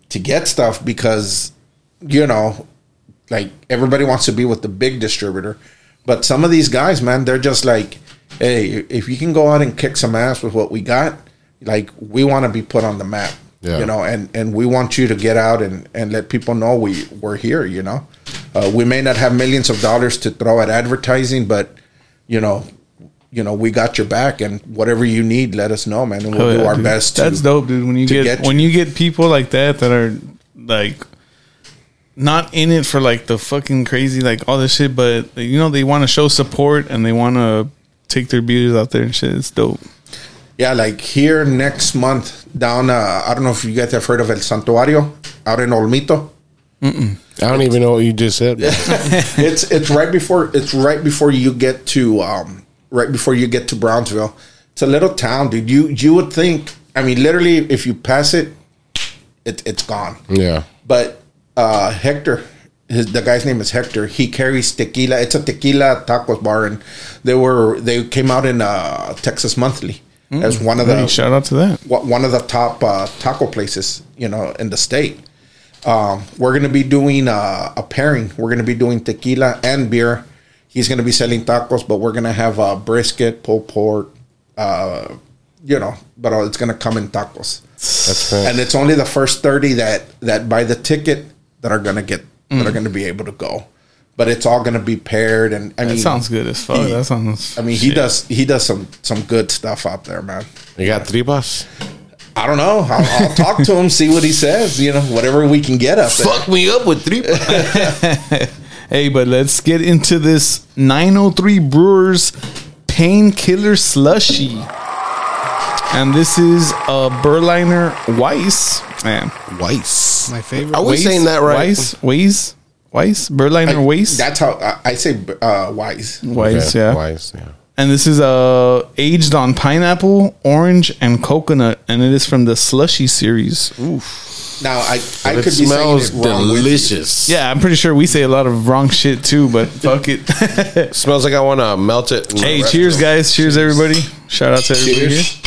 to get stuff because you know, like everybody wants to be with the big distributor, but some of these guys, man, they're just like, hey, if you can go out and kick some ass with what we got, like we want to be put on the map. Yeah. You know, and, and we want you to get out and, and let people know we, we're here, you know. Uh, we may not have millions of dollars to throw at advertising, but you know, you know, we got your back and whatever you need, let us know, man. And we'll Oh, do our dude. best to That's dope, dude. When you get, get when you. you get people like that that are like not in it for like the fucking crazy like all this shit, but you know they want to show support and they want to take their beers out there and shit. It's dope. Yeah, like here next month down. Uh, I don't know if you guys have heard of El Santuario out in Olmito. I don't even know what you just said. it's it's right before it's right before you get to um right before you get to Brownsville. It's a little town, dude. You you would think. I mean, literally, if you pass it, it it's gone. yeah. But uh, Hector, his the guy's name is Hector. He carries tequila. It's a tequila tacos bar, and they were they came out in uh, Texas Monthly as one of the Hey, shout out to that. wa- one of the top uh, taco places, you know, in the state. Um, we're going to be doing uh, a pairing. We're going to be doing tequila and beer. He's going to be selling tacos, but we're going to have uh, brisket, pulled pork, uh, you know, but it's going to come in tacos. That's fair. And it's only the first 30 that, that buy the ticket that are going to get, that are going to be able to go. But it's all going to be paired. And I That mean, sounds good as fuck. he- that sounds. I mean, he does, he does some, some good stuff out there, man. You got three bus? I don't know. I'll, I'll talk to him, see what he says. You know, whatever we can get up there. me up with three. Hey, but let's get into this 903 Brewers Painkiller Slushy. And this is a Berliner Weiss. Man, Weiss. My favorite. Are we Weiss? saying that right? Weiss? Weiss? Weiss? Berliner Weiss? That's how I, I say uh, wise. Weiss, Okay, yeah. Weiss, yeah. And this is uh, aged on pineapple, orange, and coconut. And it is from the Slushy series. Oof. Now I I It could be smells saying it wrong with you. delicious. Yeah, I'm pretty sure we say a lot of wrong shit too, but fuck it. Smells like I want to melt it. hey, cheers, restaurant. guys. Cheers, everybody. Shout out to everybody Cheers. here.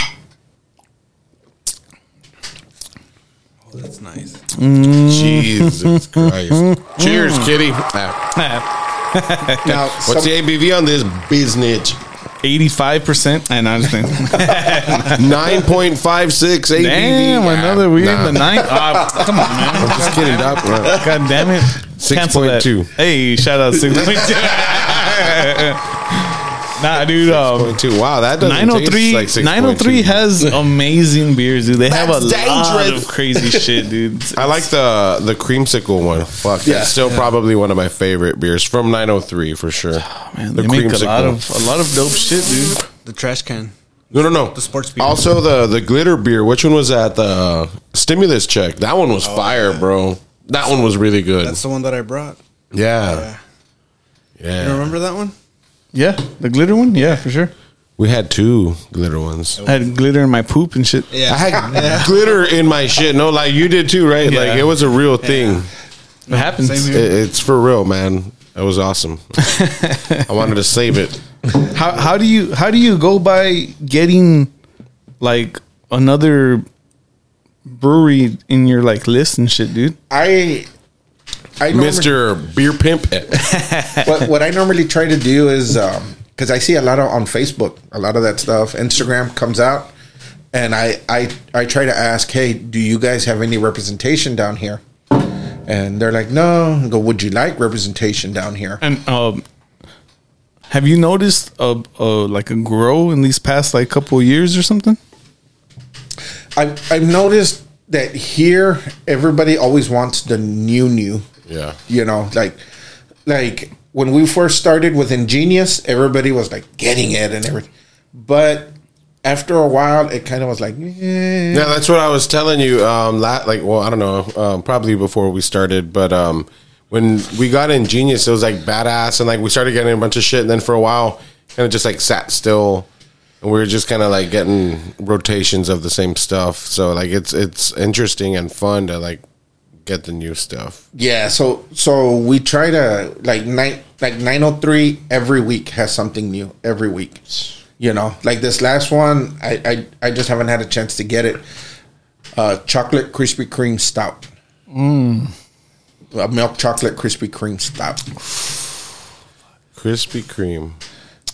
Nice. Jesus Christ. Cheers, kitty. Ah, Now What's some- the ABV on this business? 85%. And I'm just thinking, 9.56 ABV. damn, another we nah. The ninth. Ah, come on, man. I'm just kidding, Doc. God damn it. 6.2. Hey, shout out 6.2. nah, dude. Um, 6.2. Wow, that doesn't 903, taste like 6.2. 903 has amazing beers, dude. They have a That's lot dangerous. of crazy shit, dude. I like the the creamsicle one. Fuck, Yeah. that's still probably one of my favorite beers from 903 for sure. Man, the they make a lot of a lot of dope shit, dude. The trash can. no, no, no. The sports beer. Also, the the glitter beer. Which one was that? The stimulus check. That one was fire, bro. That one was really good. That's the one that I brought. yeah, yeah. You remember that one? Yeah, the glitter one. Yeah, for sure. We had two glitter ones. I had glitter in my poop and shit. Yeah. I had glitter in my shit. No, like you did too, right? Yeah. Like it was a real thing. It happens. Same It, it's for real, man. That was awesome. I wanted to save it. How how do you how do you go by getting like another brewery in your like list and shit, dude? I I normally- Mister Beer Pimp. what, what I normally try to do is because I see a lot of on Facebook, a lot of that stuff. Instagram comes out, and I I I try to ask, hey, do you guys have any representation down here? And they're like, no. I go, would you like representation down here? And um, have you noticed a, a like a grow in these past like couple of years or something? I've I've noticed that here everybody always wants the new new. Yeah. You know, like like when we first started with Ingenious, everybody was like getting it and everything. But after a while, it kind of was like, eh. Yeah, that's what I was telling you. Um, like, well, I don't know, um, probably before we started, but um, when we got Ingenious, it was like badass, and like we started getting a bunch of shit, and then for a while, kind of just like sat still, and we were just kind of like getting rotations of the same stuff. So like, it's it's interesting and fun to like get the new stuff. yeah. So so we try to like nine like nine oh three every week has something new every week. You know, like this last one, I I, I just haven't had a chance to get it. Uh, chocolate Krispy Kreme stout. Mm. A milk chocolate Krispy Kreme stout. Krispy Kreme.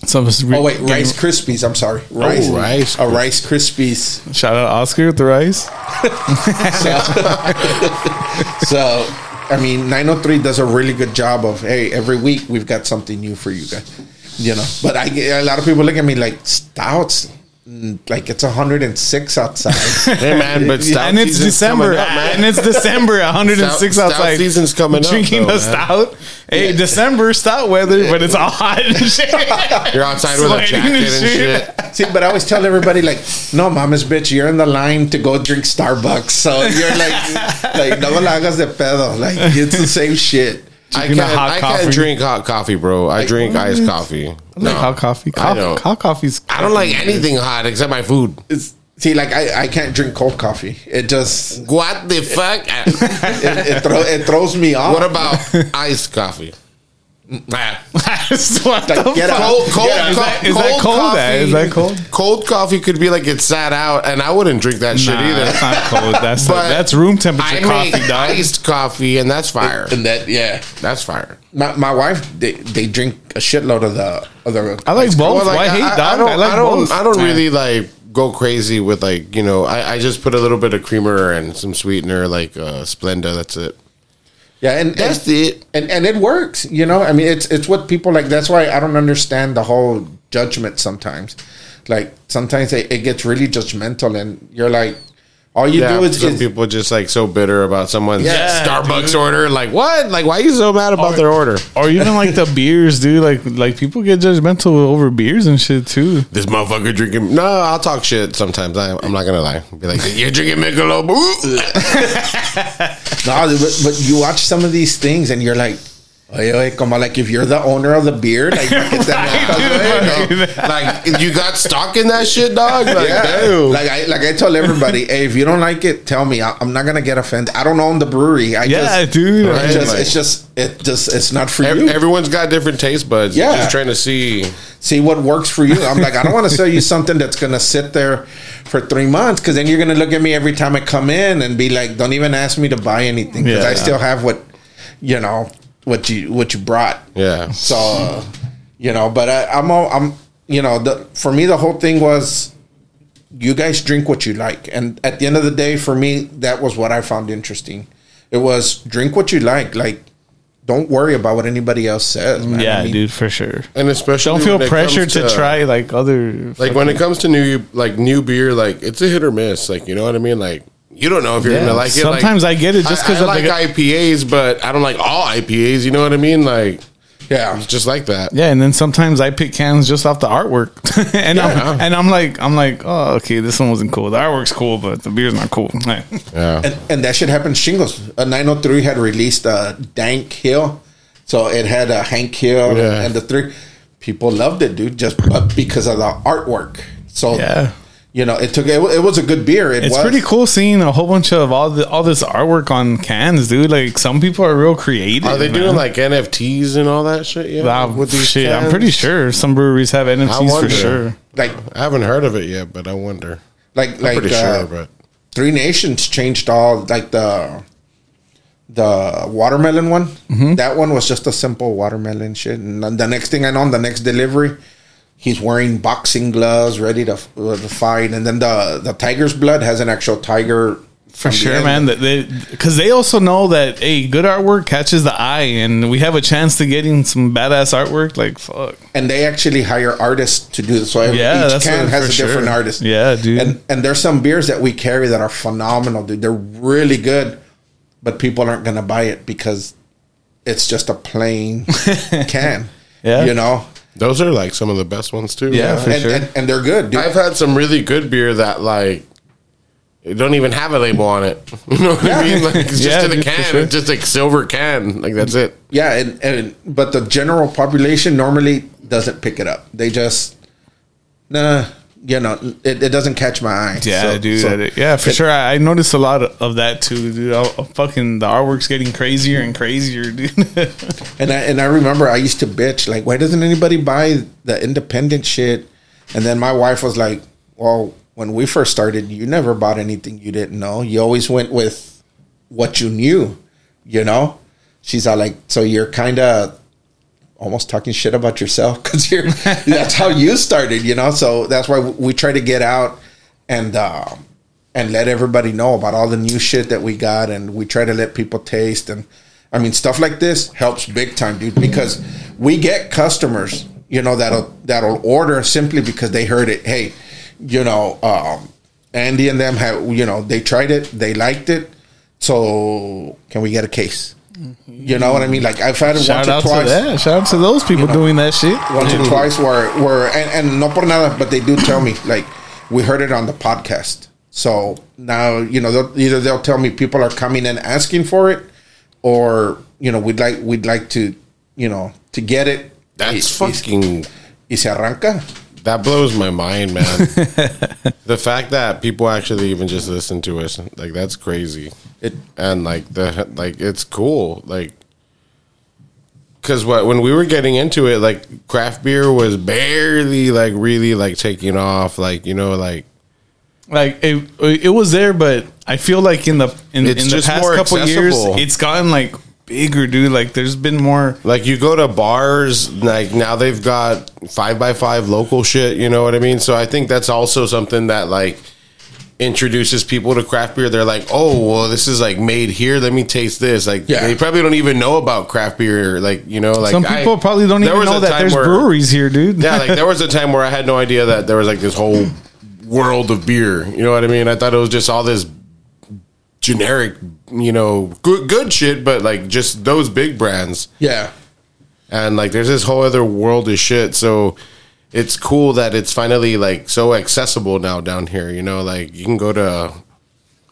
So I oh, re- Oh wait, Rice Krispies. I'm sorry, oh, Rice. Rice oh, A Rice Krispies. Shout out Oscar with the rice. So, I mean, 903 does a really good job of hey, every week we've got something new for you guys. You know, but I get a lot of people look at me like stouts, Mm, like it's 106 outside. Hey man, but stout and it's December, up, and it's December, 106 Stout- outside. stout season's coming up, Drinking though, a man. stout. Hey, December stout weather, but it's all hot and shit. You're outside with a jacket and and shit. shit. See, but I always tell everybody like, no, mama's bitch, you're in the line to go drink Starbucks, so you're like, like no la hagas de pedo, like it's the same shit. I can't. hot I coffee. can't drink hot coffee, bro. I drink iced coffee. I like hot coffee. I Hot, don't. hot coffee's. I don't like anything hot except my food. It's, see, like I, I can't drink cold coffee. It just What the fuck? it, it, throw, it throws me off. what about iced coffee? Nah. what the Like, get fuck? out. Cold, cold, Yeah, is co- that- is that cold cold? coffee. Is that cold? Cold coffee could be like it sat out, and I wouldn't drink that shit Nah, either. that's not cold. That's But that's room temperature I coffee, make dog. iced coffee, and that's fire. and that yeah. That's fire. My, my wife they, they drink a shitload of the of the I like both. Well, like, Why hate I, dog? I don't. I like I don't. I don't really like go crazy with like you know. I, I just put a little bit of creamer and some sweetener, like uh, Splenda. That's it. Yeah and That's and, it. and and it works you know I mean it's it's what people like that's why I don't understand the whole judgment sometimes like sometimes it, it gets really judgmental and you're like all you Yeah, do is, some is people just like so bitter about someone's Yeah, Starbucks order. Like what? Like why are you so mad about their order? or even like the beers, dude. Like like people get judgmental over beers and shit too. This motherfucker drinking. No, I'll talk shit sometimes. I, I'm not gonna lie. Be like, you're drinking Michelob. Ooh. no but, but you watch some of these things and you're like oye, oye, como like if you're the owner of the beer like get that motherfucker, like you got stock in that shit, dog. Like, Yeah, like I like I tell everybody, hey, if you don't like it, tell me. I, I'm not gonna get offended. I don't own the brewery. I Yeah, just, dude. It's Right. just, Like- it's just, it just, it's not for Ev- you. everyone's got different taste buds. Yeah. just trying to see. See what works for you. I'm like, I don't want to sell you something that's gonna sit there for three months because then you're gonna look at me every time I come in and be like, don't even ask me to buy anything because Yeah. I still have what, you know, what you what you brought. Yeah, So, uh, you know, but I, I'm all, I'm, you know, the, for me, the whole thing was you guys drink what you like. And at the end of the day, for me, that was what I found interesting. It was drink what you like. Like, don't worry about what anybody else says, man. yeah, I mean, dude, for sure. and especially Don't feel when pressured comes to, try like other. Like when it comes to new, like new beer, like it's a hit or miss. Like you know what I mean. Like you don't know if you're Yeah, gonna like it. sometimes like, I get it just 'cause I, I of like the- IPAs, but I don't like all IPAs. You know what I mean? Like Yeah. it's just like that. Yeah, and then sometimes I pick cans just off the artwork, and Yeah. I'm and I'm like I'm like, oh, okay, this one wasn't cool. The artwork's cool, but the beer's not cool. Yeah. And, and that shit happened shingles. Uh, a 903 had released a Dank Hill. So it had a Hank Hill Yeah. and the three. People loved it, dude, just because of the artwork. So, Yeah. You know, it took, it, it was a good beer. It It's was. pretty cool seeing a whole bunch of all the all this artwork on cans, dude. Like some people are real creative. Are they man. doing like NFTs and all that shit? Yeah, Wow, shit, I'm pretty sure some breweries have NFTs for sure. Like, I haven't heard of it yet, but I wonder. like, I'm like, pretty uh, sure, but Three Nations changed all, like the, the watermelon one. Mm-hmm. That one was just a simple watermelon shit. And the next thing I know, on the next delivery, he's wearing boxing gloves, ready to, uh, to fight. And then the the tiger's blood has an actual tiger. For sure, man. That they because they also know that hey, good artwork catches the eye, and we have a chance to getting some badass artwork. Like fuck, And they actually hire artists to do this. So Yeah, each can has a different artist. Yeah, dude. And and there's some beers that we carry that are phenomenal, dude. They're really good, but people aren't gonna buy it because it's just a plain can. Yeah. you know. Those are like some of the best ones too. Yeah, man. for and, sure. and, and they're good. Dude. I've had some really good beer that like it don't even have a label on it. You know what I mean? Like it's just Yeah, in a can. sure. It's just like silver can. Like that's it. Yeah, and, and but the general population normally doesn't pick it up. They just nah, you know, it, it doesn't catch my eye. Yeah, So- dude. so- yeah, for sure. I, I noticed a lot of, of that too, dude. I, I fucking the artwork's getting crazier and crazier, dude. And I and I remember I used to bitch like, why doesn't anybody buy the independent shit? And then my wife was like, well, when we first started, you never bought anything you didn't know. You always went with what you knew, you know. She's all like, so you're kind of almost talking shit about yourself because you're that's how you started, you know. So that's why we try to get out and um, and let everybody know about all the new shit that we got, and we try to let people taste. And I mean, stuff like this helps big time, dude, because we get customers, you know, that'll that'll order simply because they heard it. Hey, you know, um, Andy and them have, you know, they tried it, they liked it, so can we get a case? Mm-hmm. You know what I mean? Like I've had it shout once or out to twice that. Shout out to those people know, doing that shit. once or mm-hmm. twice where where and, and no por nada, but they do tell me like we heard it on the podcast. So now you know they'll, either they'll tell me people are coming and asking for it, or you know we'd like we'd like to you know to get it. That's Y- y- fucking Y se arranca. That blows my mind, man. the fact that people actually even just listen to us, like that's crazy. It and like the like it's cool like because what when we were getting into it like craft beer was barely like really like taking off like you know like Like it, it was there, but I feel like in the in, in the past more couple years, accessible. it's gotten like bigger, dude. Like there's been more. like you go to bars like now they've got five by five local shit you know what i mean so i think that's also something that like introduces people to craft beer they're like oh well this is like made here let me taste this like Yeah. they probably don't even know about craft beer like you know like Some I- people probably don't even know that there's where- breweries here, dude. yeah, like there was a time where I had no idea that there was like this whole world of beer. You know what I mean? I thought it was just all this generic, you know, good good shit, but like just those big brands. yeah. And like there's this whole other world of shit. So it's cool that it's finally like so accessible now down here. You know, like you can go to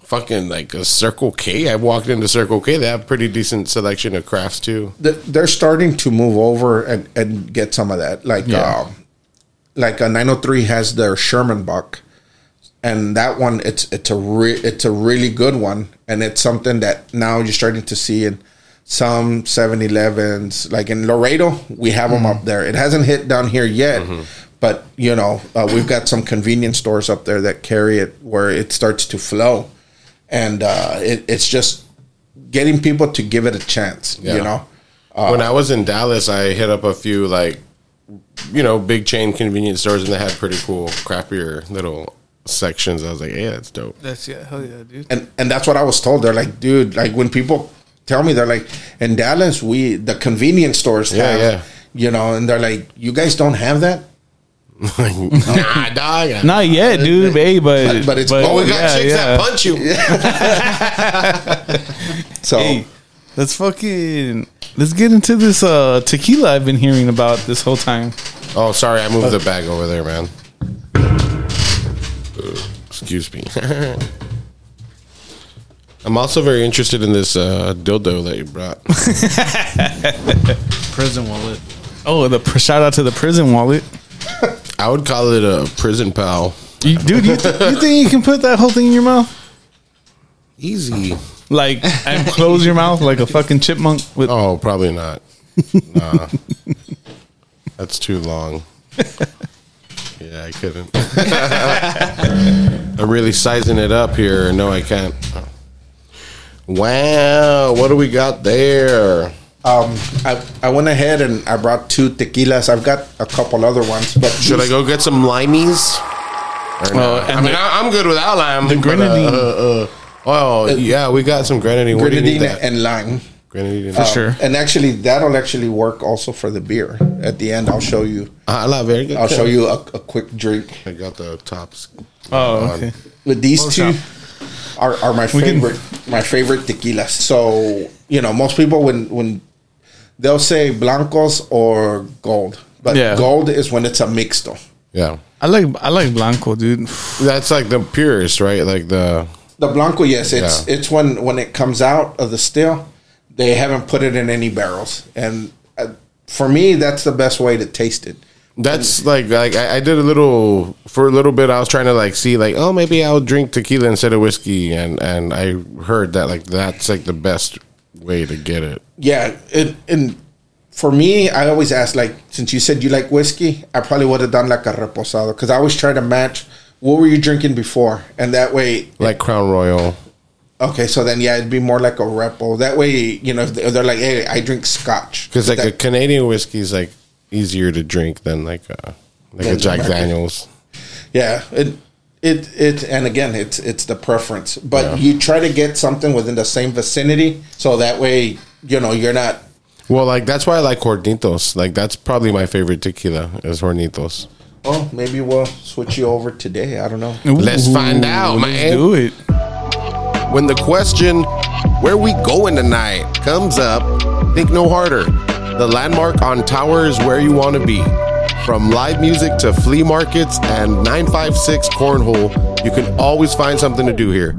fucking like a Circle K. I walked into Circle K. They have pretty decent selection of crafts too. they're starting to move over and, and get some of that. Like Yeah. um, like a 903 has their Sherman Buck, and that one it's it's a re- it's a really good one, and it's something that now you're starting to see in some 7-Elevens. Like in Laredo, we have them up there. It hasn't hit down here yet. But you know, uh, we've got some convenience stores up there that carry it where it starts to flow, and uh, it, it's just getting people to give it a chance. Yeah. You know, when I was in Dallas, I hit up a few like you know big chain convenience stores, and they had pretty cool crappier little sections. I was like, hey, that's dope. That's yeah, hell yeah, dude. and and that's what I was told. They're like, dude, like when people tell me, they're like, in Dallas, we the convenience stores Yeah, have, yeah. you know, and they're like, you guys don't have that, nah, dog. Not yet, dude. Hey, but But- but it's Oh, we got yeah, chicks yeah. that punch you. so Hey, let's fucking let's get into this uh tequila I've been hearing about this whole time. Oh, sorry, I moved the bag over there, man. Uh, Excuse me. I'm also very interested in this uh, dildo that you brought. Prison wallet. Oh, the pr- shout out to the prison wallet, I would call it a prison pal. you, dude. You, th- you think you can put that whole thing in your mouth, Easy. like, and close your mouth like a fucking chipmunk with? Oh, probably not. Nah. That's too long. Yeah, I couldn't. I'm really sizing it up here. No, I can't. Wow, what do we got there? um, I I went ahead and I brought two tequilas. I've got a couple other ones, but Should I go get some limeys? Or no? and I mean, the- I, I'm good without lime. the but, grenadine. Uh, uh, uh, oh, yeah, we got some grenadine. Where do you need grenadine that? and lime? Grenadine. For sure. And actually, that'll actually work also for the beer. At the end, I'll show you. Ah, I love very good. I'll show you a, a quick drink. I got the tops. Oh, on. okay. But these two are, are my We can- favorite my favorite tequilas. So you know, most people when when they'll say blancos or gold, but Yeah. gold is when it's a mixto. Yeah. I like I like Blanco, dude. That's like the purest, right? Like the The blanco, yes, it's Yeah. it's when when it comes out of the still, they haven't put it in any barrels, and uh, for me, that's the best way to taste it. that's like like I, I did a little for a little bit. I was trying to like see like oh maybe I'll drink tequila instead of whiskey, and and I heard that like that's like the best way to get it. Yeah, it, and for me, I always ask like, since you said you like whiskey, I probably would have done like a reposado because I always try to match what were you drinking before, and that way, Like Crown Royal. Okay, so then yeah, it'd be more like a repo. That way, you know, they're they're like, hey, I drink Scotch Because like a Canadian whiskey is like easier to drink than like a like Than a Jack American. Daniels. yeah, it. It it and again it's it's the preference, but you try to get something within the same vicinity, so that way you know you're not Well, like that's why I like Hornitos. Like that's probably my favorite tequila is Hornitos. Oh, maybe we'll switch you over today. I don't know. Let's find out, let's man. Do it. When the question, where we going tonight, comes up, think no harder. The landmark on Tower is where you want to be. From live music to flea markets and 956 Cornhole, you can always find something to do here.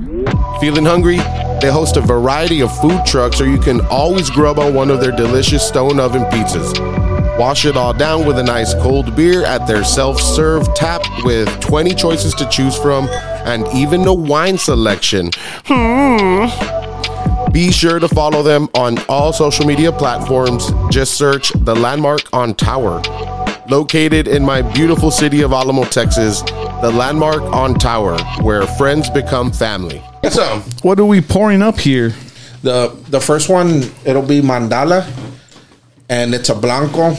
Feeling hungry? They host a variety of food trucks, or you can always grub on one of their delicious stone oven pizzas. Wash it all down with a nice cold beer at their self serve tap with 20 choices to choose from and even a wine selection. Hmm. Be sure to follow them on all social media platforms. Just search The Landmark on Tower. Located in my beautiful city of Alamo, Texas, The Landmark on Tower, where friends become family. So What are we pouring up here? the the first one it'll be mandala, and it's a blanco,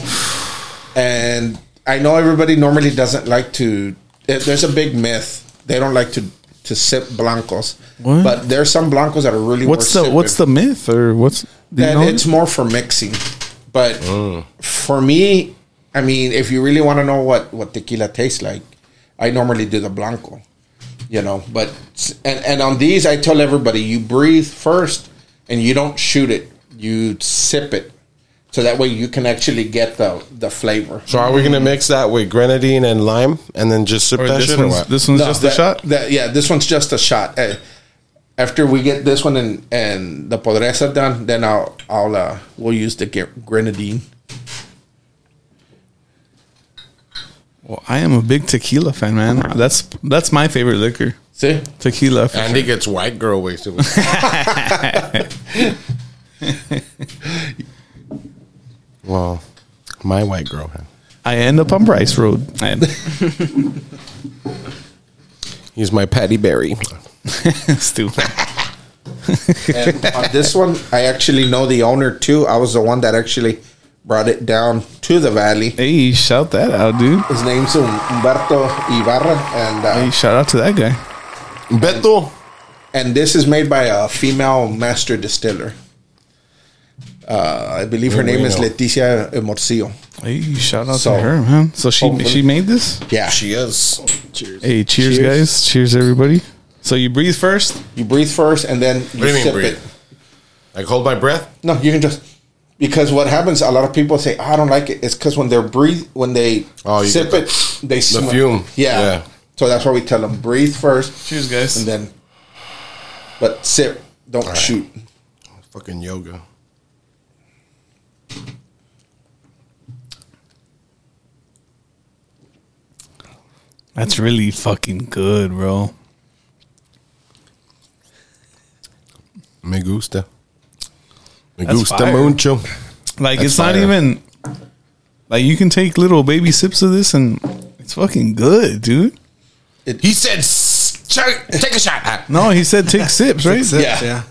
and I know everybody normally doesn't like to. Eh, there's a big myth they don't like to to sip blancos, What? but there's some blancos that are really What's the worth what's the myth or what's do you that know? it's more for mixing. But mm. for me, I mean, if you really want to know what what tequila tastes like, I normally do the blanco. You know, but and and on these, I tell everybody you breathe first, and you don't shoot it. You sip it, so that way you can actually get the the flavor. So, are we going to mix that with grenadine and lime and then just sip or that this shit or one's what? this one's No, just that- a shot. that- yeah, this one's just a shot. Eh, after we get this one and and the podresa done, then I'll I'll uh, we'll use the grenadine. Well, I am a big tequila fan, man. That's that's my favorite liquor. See, Tequila. for Andy sure. gets white girl wasted. well, my white girl. I end up on Bryce Road. He's my Patty Berry. Stupid. and on this one, I actually know the owner too. I was the one that actually brought it down to the valley. Hey, shout that out, dude. His name's Humberto Ibarra, and uh, Hey, shout out to that guy. Beto. and this is made by a female master distiller. Uh, I believe her name is Leticia Morcillo. Hey, shout out So, to her, man. So she hopefully- she made this. Yeah, She is. Cheers. Hey, cheers, Cheers. guys. Cheers, everybody. So you breathe first. you breathe first, and then you What do you mean sip breathe? it. Like hold my breath. No, you can just because what happens. A lot of people say, oh, "I don't like it." It's because when they're breathe, when they Oh, you sip get it, they smell fume. Yeah. Yeah. So that's why we tell them breathe first, Cheers, guys. and then, but sip. Don't shoot. Fucking yoga. That's really fucking good, bro. Me gusta. Me That's gusta fire. mucho. Like That's it's not fire. even like you can take little baby sips of this and it's fucking good, dude. He said, "Take a shot." No, he said take sips, right? Yeah. yeah.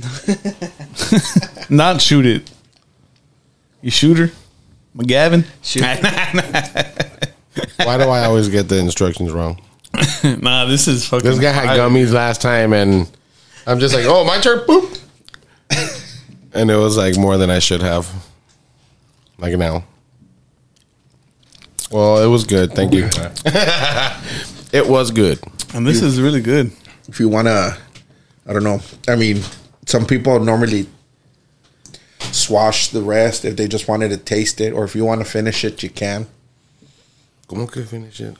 Not shoot it. You shooter, McGavin. Shoot. Why do I always get the instructions wrong? nah, this is fucking. This guy had gummies last time, and I'm just like, "Oh, my turn." Boop. and it was like more than I should have. Like now. Well, it was good. Thank you. it was good. and this is really good. If you wanna, I don't know. I mean, some people normally swash the rest if they just wanted to taste it, or if you want to finish it, you can. Como que finish it?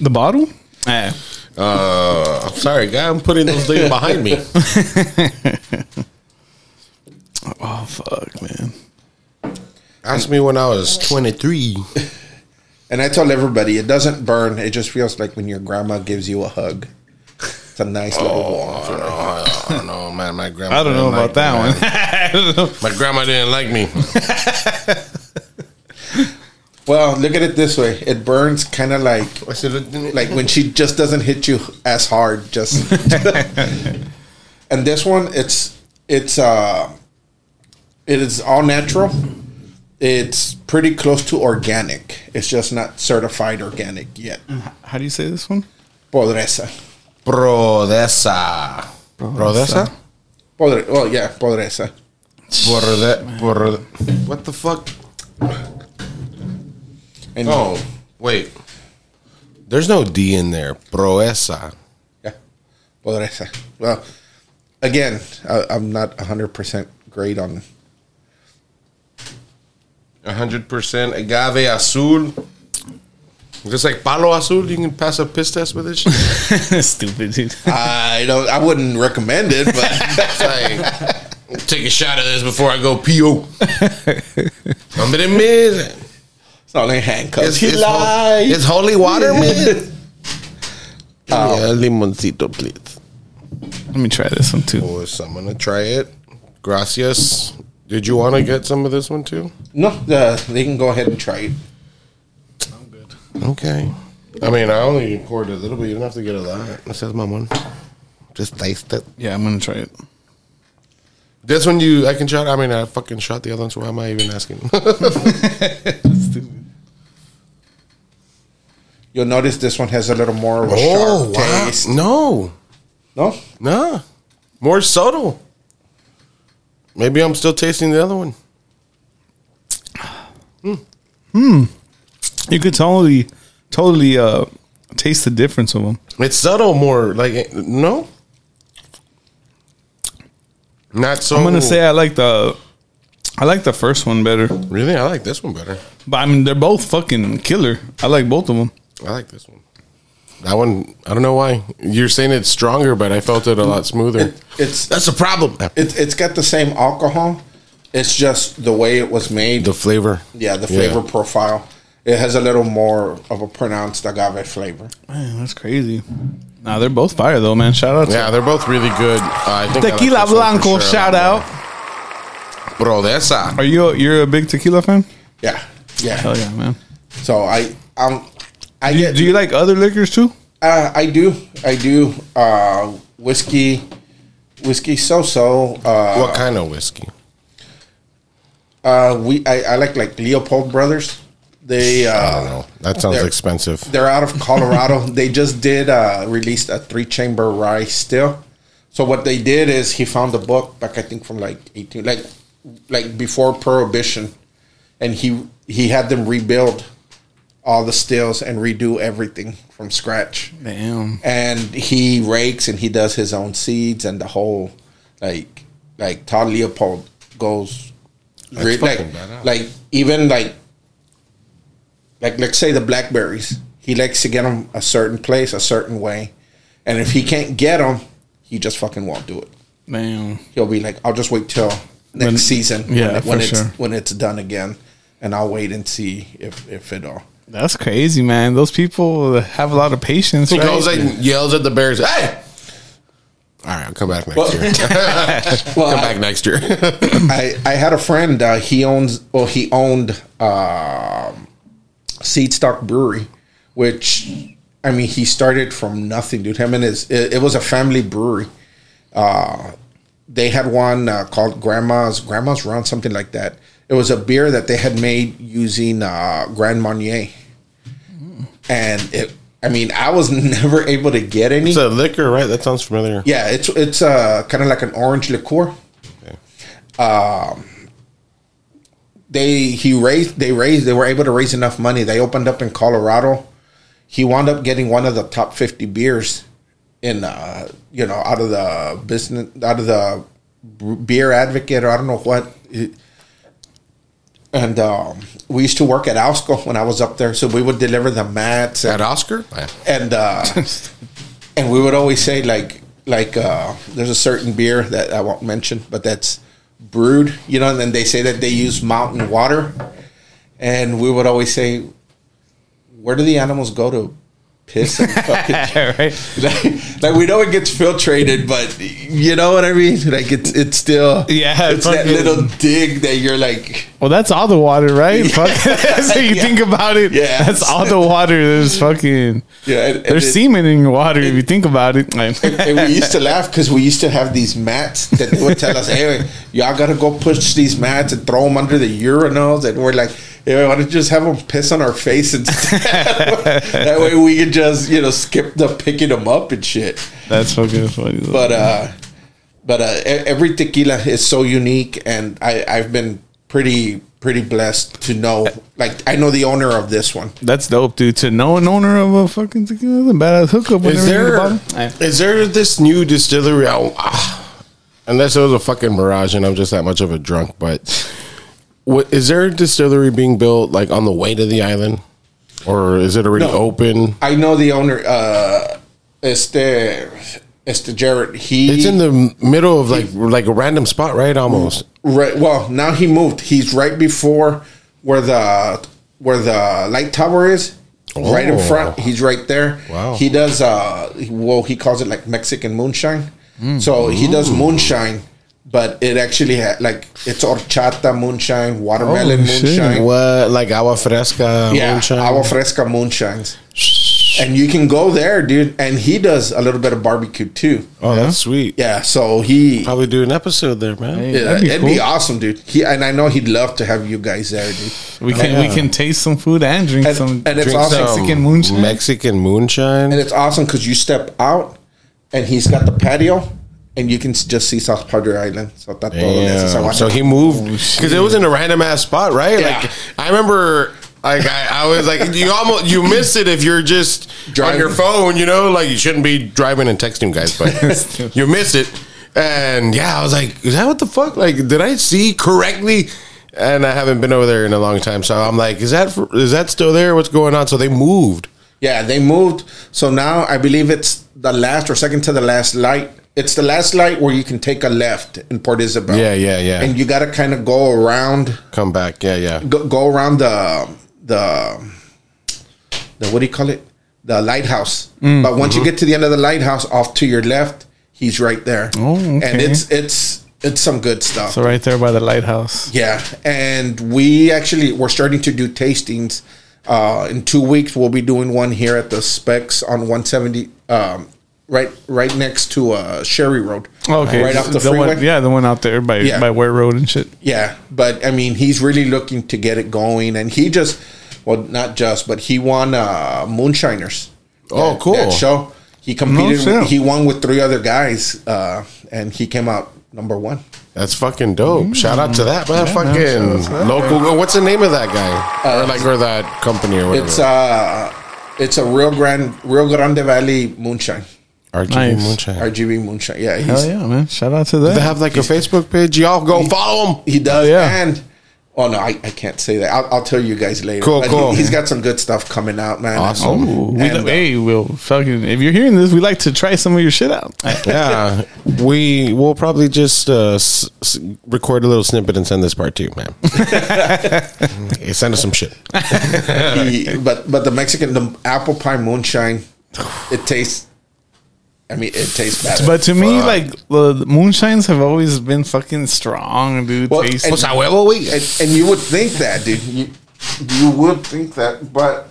The bottle? Eh. Uh, I'm sorry, guy. I'm putting those things behind me. Oh fuck, man. Ask me when I was 23. And I tell everybody, it doesn't burn. It just feels like when your grandma gives you a hug. It's a nice little warmth. Oh, no, I don't know, man. My grandma. I don't know about like me, that one. man. My grandma didn't like me. Well, look at it this way: it burns kind of like like when she just doesn't hit you as hard. Just and this one, it's it's uh, it is all natural. It's pretty close to organic. It's just not certified organic yet. How do you say this one? Podresa. Prodesa. Prodesa? Podre, well, yeah, podresa. Porde, porde, what the fuck? And Oh, wait. There's no D in there. Proesa. Yeah, podresa. Well, again, I, I'm not 100% great on 100% agave azul. Just like palo azul, you can pass a piss test with this shit. Stupid dude. I don't. I wouldn't recommend it, but It's like, take a shot of this before I go PO. Hombre, man. it's not like handcuffs. It's, He it's, ho- lied. it's holy water, man. yeah, limoncito, please. Let me try this one too. Oh, so I'm gonna try it. Gracias. Did you want to get some of this one too? no, uh, they can go ahead and try it. I'm good. Okay. I mean, I only poured a little bit. You don't have to get a lot. This is my one. Just taste it. Yeah, I'm gonna try it. This when you, I can shot. I mean, I fucking shot the other one. So why am I even asking? Stupid. You'll notice this one has a little more of a oh sharp wow! taste. No, No, nah, more subtle. Maybe I'm still tasting the other one. Hmm. Hmm. You could totally, totally uh, taste the difference of them. It's subtle, more like no. Not so. I'm gonna say I like the, I like the first one better. really, I like this one better. But I mean, they're both fucking killer. I like both of them. I like this one. That one, I don't know why. You're saying it's stronger, but I felt it a lot smoother. it's That's a problem. it, it's got the same alcohol. It's just the way it was made. The flavor. yeah, the flavor profile. It has a little more of a pronounced agave flavor. Man, that's crazy. Nah, they're both fire though, man. Shout out to Yeah, they're both really good. Uh, I think I like Tequila this one for Blanco. sure. Shout out. bro. That's a Are you a, you're a big tequila fan? Yeah, yeah. Hell yeah, man. So I um I Do you, get do you like other liquors too? uh, I do I do uh whiskey whiskey so so uh what kind of whiskey? uh we I, I like like Leopold Brothers. They uh I don't know. That sounds they're- expensive. They're out of Colorado. they just did uh, released a three chamber rye still. So what they did is he found a book back I think from like eighteen like like before prohibition, and he he had them rebuild all the stills and redo everything from scratch. Damn. And he rakes and he does his own seeds and the whole like like Todd Leopold goes re- like fucking badass. like even like like let's say the blackberries he likes to get them a certain place a certain way and if he can't get them he just fucking won't do it Man, he'll be like i'll just wait till next When- season yeah, when, it- when for it's sure. when it's done again and i'll wait and see if if it all That's crazy, man. Those people have a lot of patience. He right? goes and yells at the bears. Hey. All right, I'll come back next Well- year. well, come I- back next year. I, I had a friend. Uh, he owns. Well, he owned um Seed Stock Brewery, which I mean, he started from nothing, dude. Him and his. It, it was a family brewery. Uh, they had one uh, called Grandma's Grandma's Run, something like that. It was a beer that they had made using uh, Grand Marnier, and it. I mean, I was never able to get any. it's a liquor, right? That sounds familiar. Yeah, it's it's uh, kind of like an orange liqueur. Um, they he raised they raised they were able to raise enough money. They opened up in Colorado. He wound up getting one of the top fifty beers in uh, you know out of the business out of the beer advocate or I don't know what. And um, we used to work at Ausco when I was up there, so we would deliver the mats and At Oscar? and uh, and we would always say like like uh, there's a certain beer that I won't mention, but that's brewed, you know, and then they say that they use mountain water, and we would always say, where do the animals go to piss? And fucking right. like, like, we know it gets filtrated, but you know what I mean. Like it's it's still Yeah, it's that little dig that you're like Well, that's all the water, right? Fuck. so you Yeah. think about it. Yeah. That's all the water. There's fucking. yeah. And, and There's it- semen in your water if you think about it. Like, and we used to laugh because we used to have these mats that they would tell us, "Hey, y'all gotta go push these mats and throw them under the urinals," and we're like, "Hey, why don't you just have them piss on our face instead? that way we could just, you know, skip the picking them up and shit." that's fucking funny. though. But uh, but uh, every tequila is so unique, and I I've been pretty pretty blessed to know. Like I know the owner of this one. that's dope, dude. To know an owner of a fucking tequila, a badass hookup. Is whenever there in the is there this new distillery? Oh, ah, unless it was a fucking mirage and I'm just that much of a drunk, but what is there a distillery being built like on the way to the island, or is it already No. open? I know the owner. Uh, este este Jared. He It's in the middle of like like a random spot, right? Almost. Right. Well, now he moved. He's right before where the where the light tower is. Right in Oh. front. He's right there. Wow. He does. uh Well, he calls it like Mexican moonshine. So he does moonshine, but it actually had like it's horchata moonshine, watermelon Oh, moonshine. What like agua fresca Yeah, moonshine? agua fresca moonshines. And you can go there, dude. And he does a little bit of barbecue too. oh, that's sweet. Yeah. So he Probably do an episode there, man. Hey. Yeah, That'd be it'd be awesome, dude. He and I know he'd love to have you guys there, dude. We oh, can we can taste some food and drink And- some. and it's drink awesome. Mexican moonshine. Mexican moonshine. And it's awesome because you step out, and he's got the patio, and you can just see South Padre Island. So that todo eso se So he moved oh, because it was in a random ass spot, right? Yeah. Like I remember, like I, I was like, you almost you miss it if you're just on your phone. You know, like you shouldn't be driving and texting guys, but you miss it. And yeah, I was like, is that what the fuck? Like, did I see correctly? And I haven't been over there in a long time, so I'm like, is that for, is that still there? What's going on? So they moved. yeah, they moved. So now I believe it's the last or second to the last light. It's the last light where you can take a left in Port Isabel. Yeah, yeah, yeah. And you got to kind of go around, Come back, yeah, yeah. go, go around the the the what do you call it? The lighthouse. Mm, but once you uh-huh. get to the end of the lighthouse, off to your left, he's right there. Oh, okay. And it's it's it's some good stuff. So right there by the lighthouse. Yeah, and we actually we're starting to do tastings. Uh, in two weeks, we'll be doing one here at the Specs on 170, um, right right next to uh, Shary Road. Okay, right off the, the freeway. one, yeah, the one out there by Yeah. by Ware Road and shit. Yeah, but I mean, he's really looking to get it going, and he just, well, not just, but he won uh, Moonshiners. Oh, That- cool. That show. He competed. shit. he won with three other guys, uh, and he came out number one. That's fucking dope. Shout out to that man. Yeah, fucking man, shout out local. What's the name of that guy? or like or that company or whatever. It's uh, it's a real grand, Rio Grande Valley moonshine, RGV Nice. Moonshine. RGV moonshine. Yeah, Hell he's, yeah, man! Shout out to that. They have like a Facebook page. Y'all go follow him. he does. Yeah. And oh no, I, I can't say that. I'll, I'll tell you guys later. Cool, But cool. He, has got some good stuff coming out, man. Awesome. Oh, we, And, uh, hey, we'll fucking. If you're hearing this, we like to try some of your shit out. Yeah, we will probably just uh, s- s- record a little snippet and send this part to you, man. Hey, send us some shit. he, but but the Mexican the apple pie moonshine, it tastes. I mean, it tastes better. But to me, like the, the moonshines have always been fucking strong, dude. Well, Taste- and- Pues a huevo, güey. and, and you would think that, dude. You, you would think that, but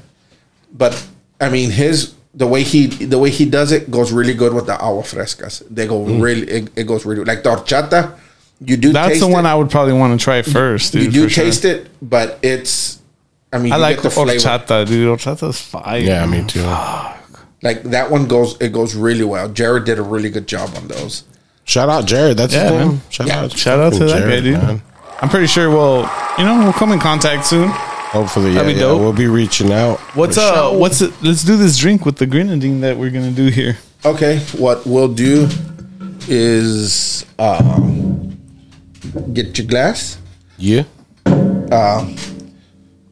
but I mean, his the way he the way he does it goes really good with the agua frescas. They go mm. really, it, it goes really like the horchata. You do. That's taste the one it, I would probably want to try first, dude. you do for sure. taste it, but it's. I mean, I you like get the flavor. horchata, dude. Horchata's fire. Yeah, me too. Ah. Like that one goes. It goes really well. Jared did a really good job on those. Shout out Jared. That's Yeah, his man. Shout Yeah. out, Shout out to fucking that guy, Jared, dude. man. I'm pretty sure we'll, you know, we'll come in contact soon. Hopefully, yeah, That'd be yeah, we'll be reaching out. What's For uh, sure. what's it? Let's do this drink with the grenadine that we're gonna do here. Okay, what we'll do is um, get your glass. Yeah.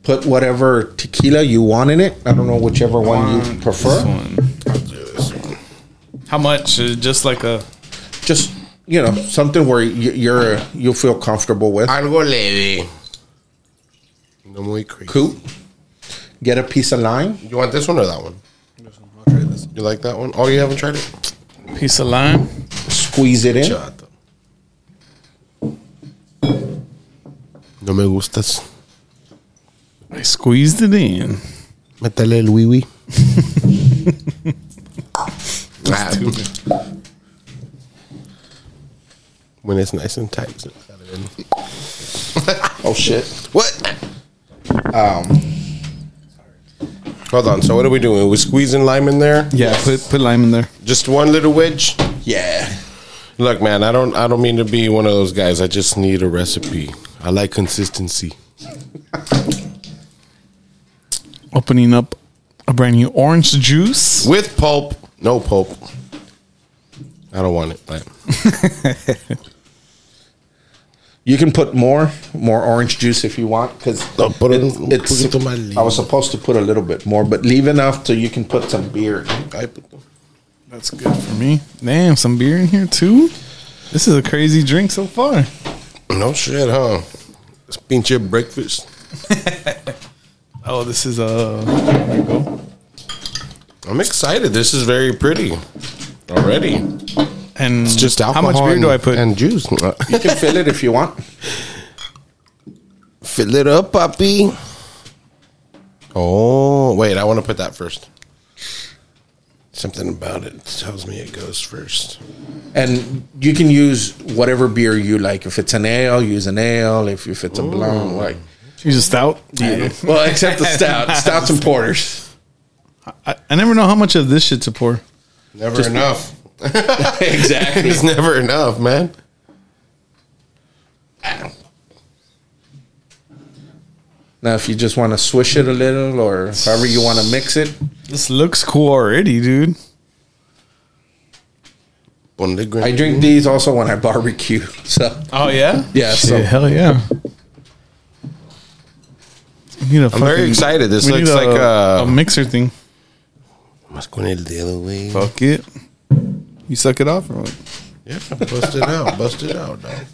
Put whatever tequila you want in it. I don't know whichever one you prefer. This one. How much? Uh, Just like a. Just you know something where you, you're you'll feel comfortable with. Algo leve. No muy crazy. Cool. Get a piece of lime. You want this one or that one? You like that one? Oh, you haven't tried it? Piece of lime. Squeeze it in. Chato. No me gustas. I squeezed it in. Métele el wee wee. Ah, when it's nice and tight. so got it in. Oh shit. What? Um. Hold on. So what are we doing? We're squeezing lime in there. Yeah, put put lime in there. Just one little wedge. Yeah. Look, man. I don't. I don't mean to be one of those guys. I just need a recipe. I like consistency. Opening up a brand new orange juice. with pulp. No pulp. I don't want it. but You can put more more orange juice if you want because No, put it- it's. poquito más I was supposed to put a little bit more, but leave enough so you can put some beer. I put the- That's good for me. Damn, some beer in here too. This is a crazy drink so far. no shit, huh? It's pinche breakfast. Oh, this is uh there you go. I'm excited. This is very pretty already. And It's just how much beer and, do I put? And juice. You can fill it if you want. Fill it up, puppy. Oh, wait. I want to put that first. Something about it tells me it goes first. And you can use whatever beer you like. If it's an ale, use an ale. If, if it's a blonde, like She's a stout. well, except the stout, stouts and porters. I, I never know how much of this shit to pour. Never enough. exactly. It's never enough, man. Now, if you just want to swish it a little, or however you want to mix it, This looks cool already, dude. Ponle I drink these also when I barbecue. So Oh yeah, Yeah, Shit, so- hell yeah. We need a I'm very excited. This looks like uh, a mixer thing. Más con el dedo, güey. Fuck it. You suck it off or what? Yeah, bust it out. Bust it out, dog.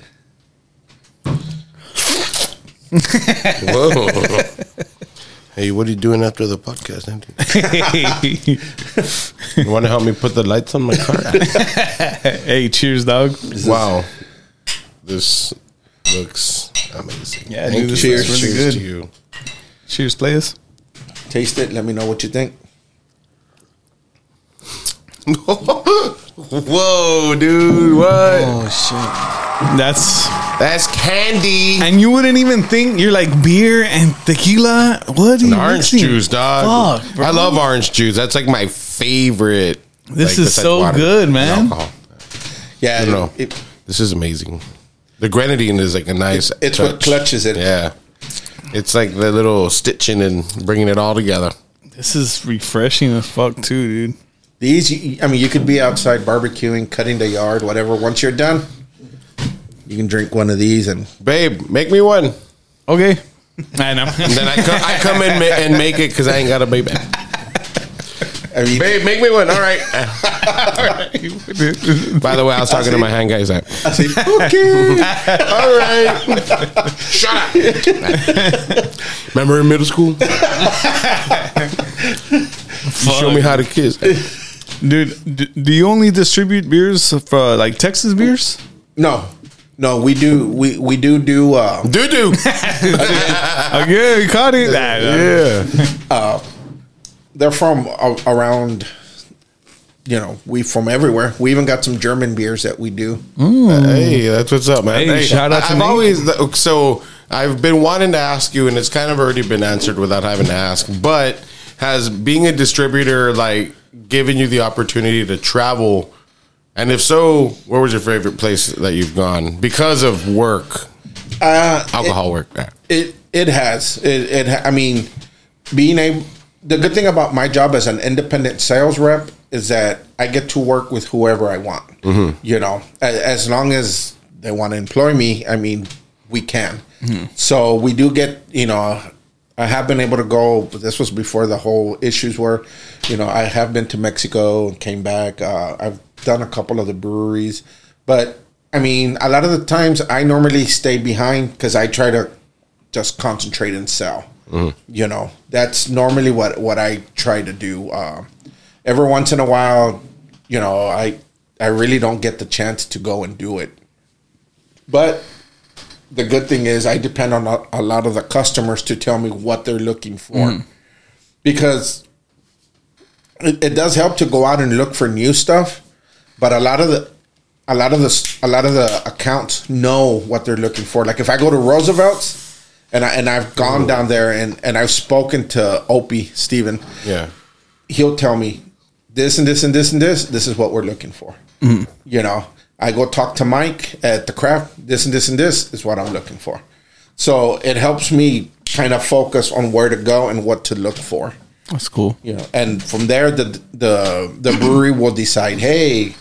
Whoa. Hey, what are you doing after the podcast? Andy? You want to help me put the lights on my car? hey, cheers, dog. wow. This looks amazing. Yeah, Thank dude, this Cheers. looks really Cheers good. to you. Cheers, players. taste it. Let me know what you think. Whoa, dude. What? Oh, shit! That's That's candy. and you wouldn't even think you're like beer and tequila. What are you orange mixing? juice, dog. Fuck. I love orange juice. That's like my favorite. This like, is so good, man. Yeah, I don't know. it- This is amazing. The grenadine is like a nice. it's what clutches it. Yeah, it's like the little stitching and bringing it all together. This is refreshing as fuck too, dude. These, I mean, you could be outside barbecuing, cutting the yard, whatever. Once you're done, you can drink one of these, and Babe, make me one. Okay. I know. And then I come, I come in ma- and make it because I ain't got a baby. I Babe, make me one. All right. By the way, I was talking to my hand guys. Like, I say, okay. all right. Shut up. Remember in middle school? you show me how to kiss. Dude, d- do you only distribute beers for like Texas beers? No, no, we do, we we do do. Uh, Doo doo. Okay, you caught it. Yeah. They're from a- around. You know, we from everywhere. We even got some German beers that we do. Hey, that's what's up, man. Hey, shout out to I've Nate. always so I've been wanting to ask you, and it's kind of already been answered without having to ask. But has being a distributor like given you the opportunity to travel? And if so, where was your favorite place that you've gone because of work, Uh, alcohol work? Yeah. It it has it. it I mean, being able. The good thing about my job as an independent sales rep is that I get to work with whoever I want. You know, as long as they want to employ me, I mean, we can. So we do get, you know, I have been able to go. But this was before the whole issues were, you know, I have been to Mexico and came back. Uh, I've done a couple of the breweries, but I mean, a lot of the times I normally stay behind because I try to just concentrate and sell. You know, that's normally what what I try to do. Uh, every once in a while, you know, I I really don't get the chance to go and do it. But the good thing is I depend on a, a lot of the customers to tell me what they're looking for. Because it, it does help to go out and look for new stuff, but a lot of the a lot of the a lot of the accounts know what they're looking for. Like if I go to Roosevelt's and I and I've gone down there and and I've spoken to Opie Steven, Yeah. he'll tell me this and this and this and this. This is what we're looking for. Mm-hmm. You know, I go talk to Mike at the craft. This and this and this is what I'm looking for. So it helps me kind of focus on where to go and what to look for. That's cool. You know, and from there the the the brewery will decide. Hey,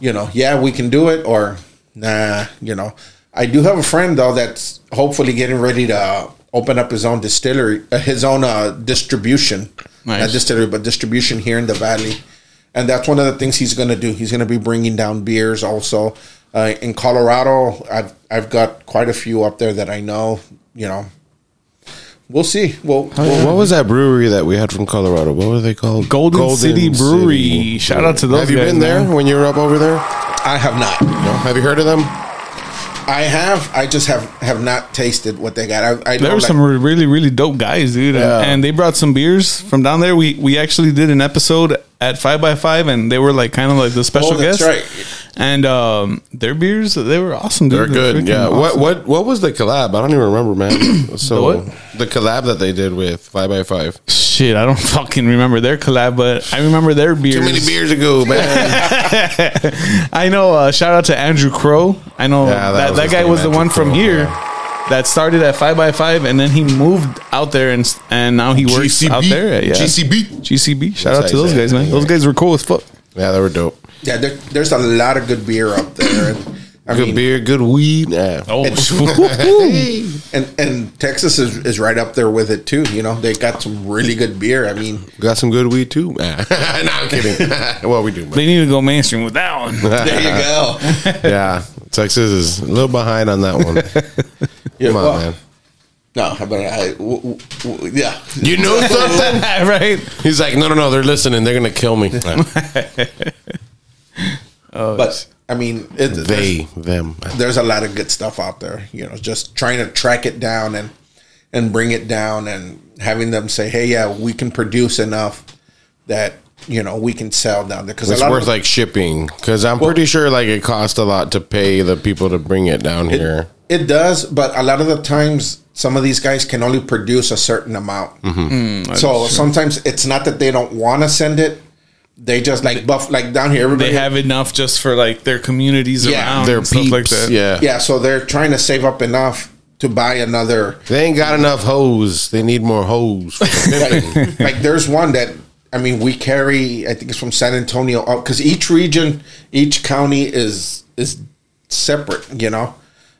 you know, yeah, we can do it, or nah. You know, I do have a friend though that's hopefully getting ready to open up his own distillery, uh, his own uh, distribution, Nice. not distillery, but distribution here in the valley. And that's one of the things he's going to do. He's going to be bringing down beers also. Uh, in Colorado, I've I've got quite a few up there that I know. You know, we'll see. We'll, we'll What was that brewery that we had from Colorado? What were they called? Golden, City Brewery. Shout out to those Have you guys, been there man. when you were up over there? I have not. No. Have you heard of them? I have. I just have have not tasted what they got. I, I There were like- some really, really dope guys, dude, and, Yeah. and they brought some beers from down there. We we actually did an episode at Five by Five, and they were like kind of like the special Oh, that's guest. right. And um, their beers, they were awesome, dude. They're good. Yeah. What awesome. what what was the collab? I don't even remember, man. So The what? the collab that they did with Five by Five. Shit, I don't fucking remember their collab, but I remember their beers. Too many beers ago, man. I know. Uh, shout out to Andrew Crow. I know Yeah, that that, that, guy was the Andrew one from here. That started at Five by Five, and then he moved out there, and and now he works GCB. out there. Yeah, GCB. GCB. Shout That's out to those guys, man. Those guys were cool as fuck. yeah, they were dope. Yeah, there, there's a lot of good beer up there, I Good mean, beer, good weed. Yeah. Oh, and and Texas is, is right up there with it too. You know, they got some really good beer. I mean, Got some good weed too. no, I'm kidding. well, we do. But they need to go mainstream with that one. there you go. yeah, Texas is a little behind on that one. Yeah, Come on, well, man. No, but I, w- w- w- yeah, You know something? right? He's like, no, no, no. They're listening. They're gonna kill me. oh, but I mean, it, there's, they, them. there's a lot of good stuff out there. You know, just trying to track it down and and bring it down and having them say, hey, yeah, we can produce enough that you know we can sell down there because It's worth like shipping because I'm pretty sure like it costs a lot to pay the people to bring it down here. It does, but a lot of the times, some of these guys can only produce a certain amount. Mm-hmm. so sometimes it's not that they don't want to send it; they just like buff like down here. Everybody They have enough just for like their communities Yeah, around, Their and stuff peeps, like that. yeah. yeah. So they're trying to save up enough to buy another. They ain't got enough hose. They need more hose. for the pimping. Like, like there's one that I mean we carry. I think it's from San Antonio uh, up because each region, each county is is separate, you know,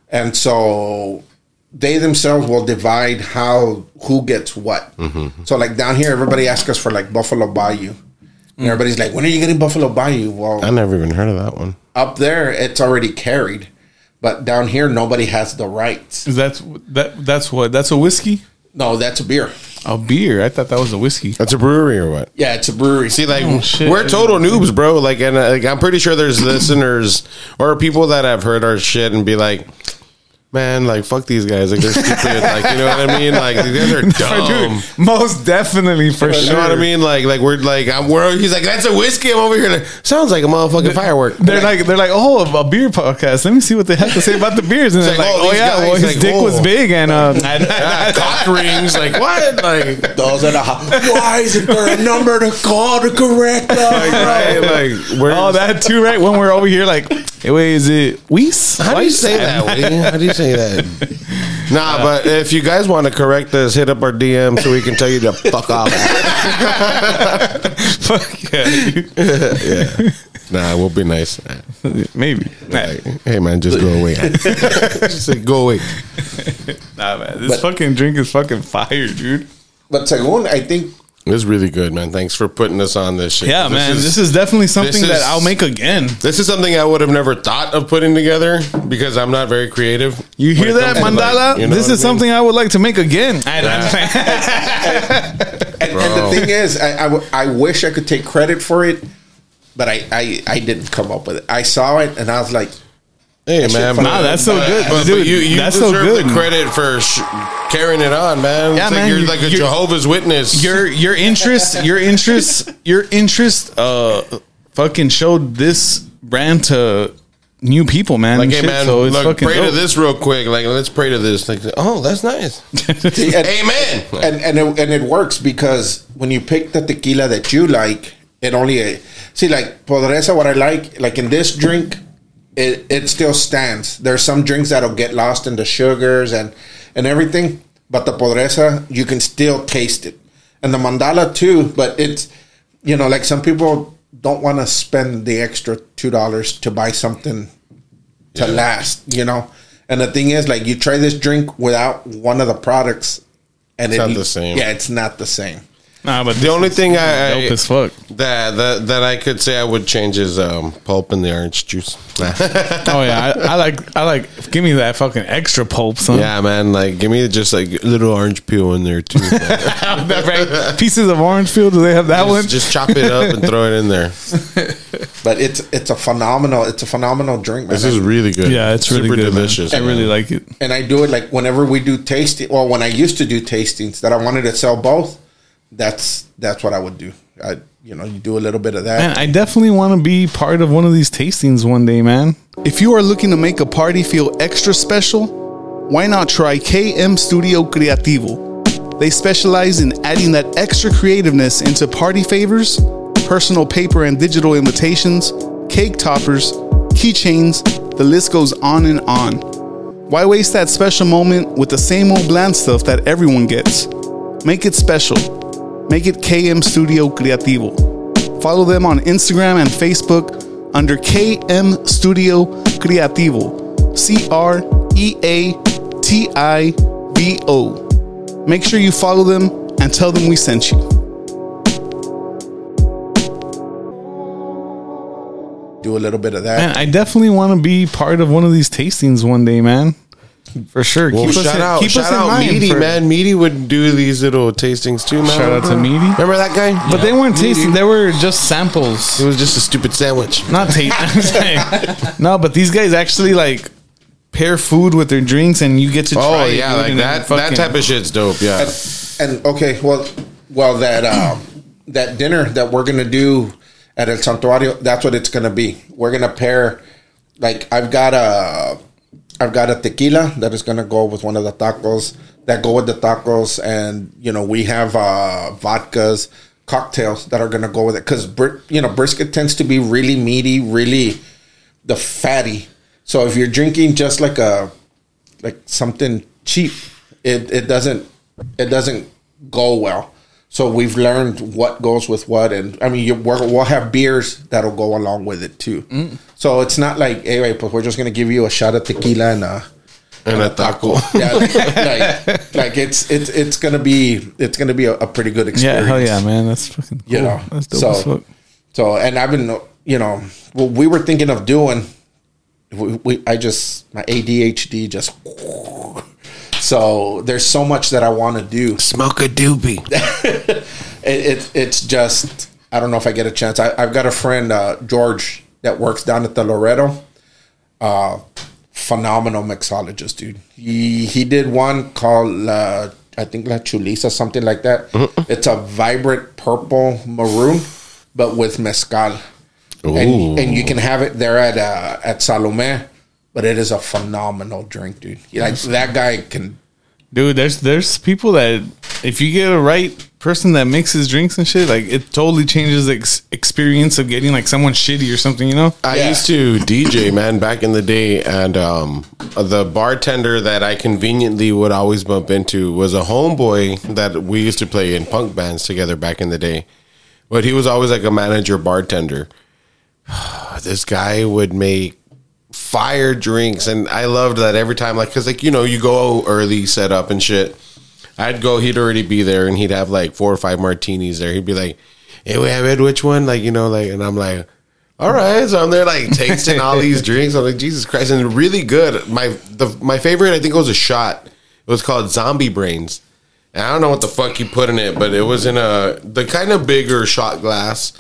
and so they themselves will divide how who gets what. Mm-hmm. So like down here, everybody asks us for like Buffalo Bayou. And mm. everybody's like, when are you getting Buffalo Bayou? Well, I never even heard of that one. up there, it's already carried. But down here, nobody has the rights. Is that that? That's what? That's a whiskey. No, that's a beer. A beer. I thought that was a whiskey. That's a brewery or what? Yeah, it's a brewery. See, like Oh, shit. we're total noobs, bro. Like, and uh, like, I'm pretty sure there's listeners or people that have heard our shit and be like, "Man, like, fuck these guys. Like, they're stupid. like, you know what I mean? Like, these guys are dumb." Dude, most definitely for You sure. know what I mean? Like, like we're like, I'm. We're, he's like, "That's a whiskey." I'm over here. Like, Sounds like a motherfucking firework. They're like they're like oh a beer podcast. Let me see what they have to say about the beers. And they're like, like, oh, oh, yeah, guys, well his like, dick was oh. big and uh, cock rings. Like what? Like, Those are the. ho- Why isn't there a number to call to correct us? right? Like, where's, oh that too right. When we're over here like, hey, wait, is it Weiss? How do you say that? How do you say that? Nah, but if you guys want to correct us, hit up our DM so we can tell you to fuck off. Fuck yeah. Nah, we'll be nice. Maybe. Like, hey man, just go away. just say go away. Nah, man. This But- fucking drink is fucking fire, dude. But Segun, I think It's really good, man. Thanks for putting us on this shit. Yeah, This man. is- this is definitely something is- that I'll make again. This is something I would have never thought of putting together because I'm not very creative. You hear that, comes Mandala? like, you know this is I mean? something I would like to make again. And, and the thing is, I I wish I could take credit for it, but I, I, I didn't come up with it. I saw it and I was like, Hey That man, fucking- Nah, that's so good, But, but dude. you, you that's so deserve good. the credit for sh- carrying it on, man. Yeah, It's like man, You're you- like a you're- Jehovah's Witness. your your interest, your interest, your interest, uh, fucking showed this brand to new people, man. like, and hey shit, man, so it's look, fucking pray to this real quick. Like, let's pray to this. Like, oh, that's nice. See, and, Amen. and and it, and it works because when you pick the tequila that you like, it only see like Podresa. What I like, like in this drink, it it still stands. There's some drinks that'll get lost in the sugars and and everything, but the Podresa you can still taste it, and the Mandala too. But it's you know like some people don't want to spend the extra two dollars to buy something to last, you know. And the thing is, like, you try this drink without one of the products, and It's not the same. Yeah, it's not the same. Nah, but The only thing I, dope as fuck. that that that I could say I would change is um, pulp in the orange juice. Oh yeah, I, I like I like. Give me that fucking extra pulp, son. yeah, man. Like, give me just like a little orange peel in there too. That right? Pieces of orange field. Do they have that one? just, just chop it up and throw it in there. But it's it's a phenomenal it's a phenomenal drink, man. This is really good. yeah, it's really super good, man. delicious. I really man. like it. and I do it like whenever we do tasting. Well, when I used to do tastings, that I wanted to sell both. That's that's what I would do. I you know you do a little bit of that. Man, I definitely want to be part of one of these tastings one day, man. If you are looking to make a party feel extra special, why not try KM Studio Creativo? They specialize in adding that extra creativeness into party favors, personal paper and digital invitations, cake toppers, keychains, the list goes on and on. Why waste that special moment with the same old bland stuff that everyone gets? Make it special. Make it KM Studio Creativo. Follow them on Instagram and Facebook under KM Studio Creativo. C R E A T I V O. Make sure you follow them and tell them we sent you. do a little bit of that. Man, I definitely want to be part of one of these tastings one day, man. For sure. Well, keep us shout in, out, keep shout us in out, mind Meaty, for- man. Meaty would do these little tastings too, man. Shout out to Meaty. Remember that guy? But they weren't tasting; they were just samples. It was just a stupid sandwich. Not tasting. no, but these guys actually like pair food with their drinks, and you get to try. Oh it, yeah, dude, like and that. fucking- That type of shit's dope. Yeah. And okay, well, well that um, that dinner that we're gonna do at El Santuario, that's what it's gonna be. We're gonna pair, like I've got a, I've got a tequila that is gonna go with one of the tacos that go with the tacos, and you know we have uh, vodkas, cocktails that are gonna go with it because br- you know brisket tends to be really meaty, really the fatty. So if you're drinking just like a like something cheap, it it doesn't it doesn't go well. So we've learned what goes with what, and I mean, you, we're, we'll have beers that'll go along with it too. Mm. So it's not like, hey, wait, but we're just gonna give you a shot of tequila and a and a taco. yeah, like, like, like it's it's it's gonna be it's gonna be a, a pretty good experience. Yeah, experience. hell yeah, man. That's fucking cool. You know, That's dope so so and I've been you know what we were thinking of doing. We, we I just my ADHD just. So there's so much that I want to do. Smoke a doobie. it, it it's just I don't know if I get a chance. I, I've got a friend uh, George that works down at the Loretto. Uh, phenomenal mixologist, dude. He he did one called uh, I think La Chulisa, something like that. It's a vibrant purple maroon, but with mezcal, and, and you can have it there at uh, at Salome. But it is a phenomenal drink, dude. Like that guy can Dude, there's there's people that if you get a right person that mixes drinks and shit, like it totally changes the ex- experience of getting like someone shitty or something, you know? I Yeah. used to DJ, man, back in the day, and um, the bartender that I conveniently would always bump into was a homeboy that we used to play in punk bands together back in the day. But he was always like a manager bartender. this guy would make fire drinks, and I loved that every time. Like, cause like you know, you go early, set up and shit. I'd go, he'd already be there, and he'd have like four or five martinis there. He'd be like, "Hey, we have it. Which one?" Like, you know, like, and I'm like, "All right." So I'm there, like, tasting all these drinks. I'm like, "Jesus Christ!" And really good. My the my favorite, I think, it was a shot. It was called Zombie Brains. And I don't know what the fuck you put in it, but it was in a the kind of bigger shot glass,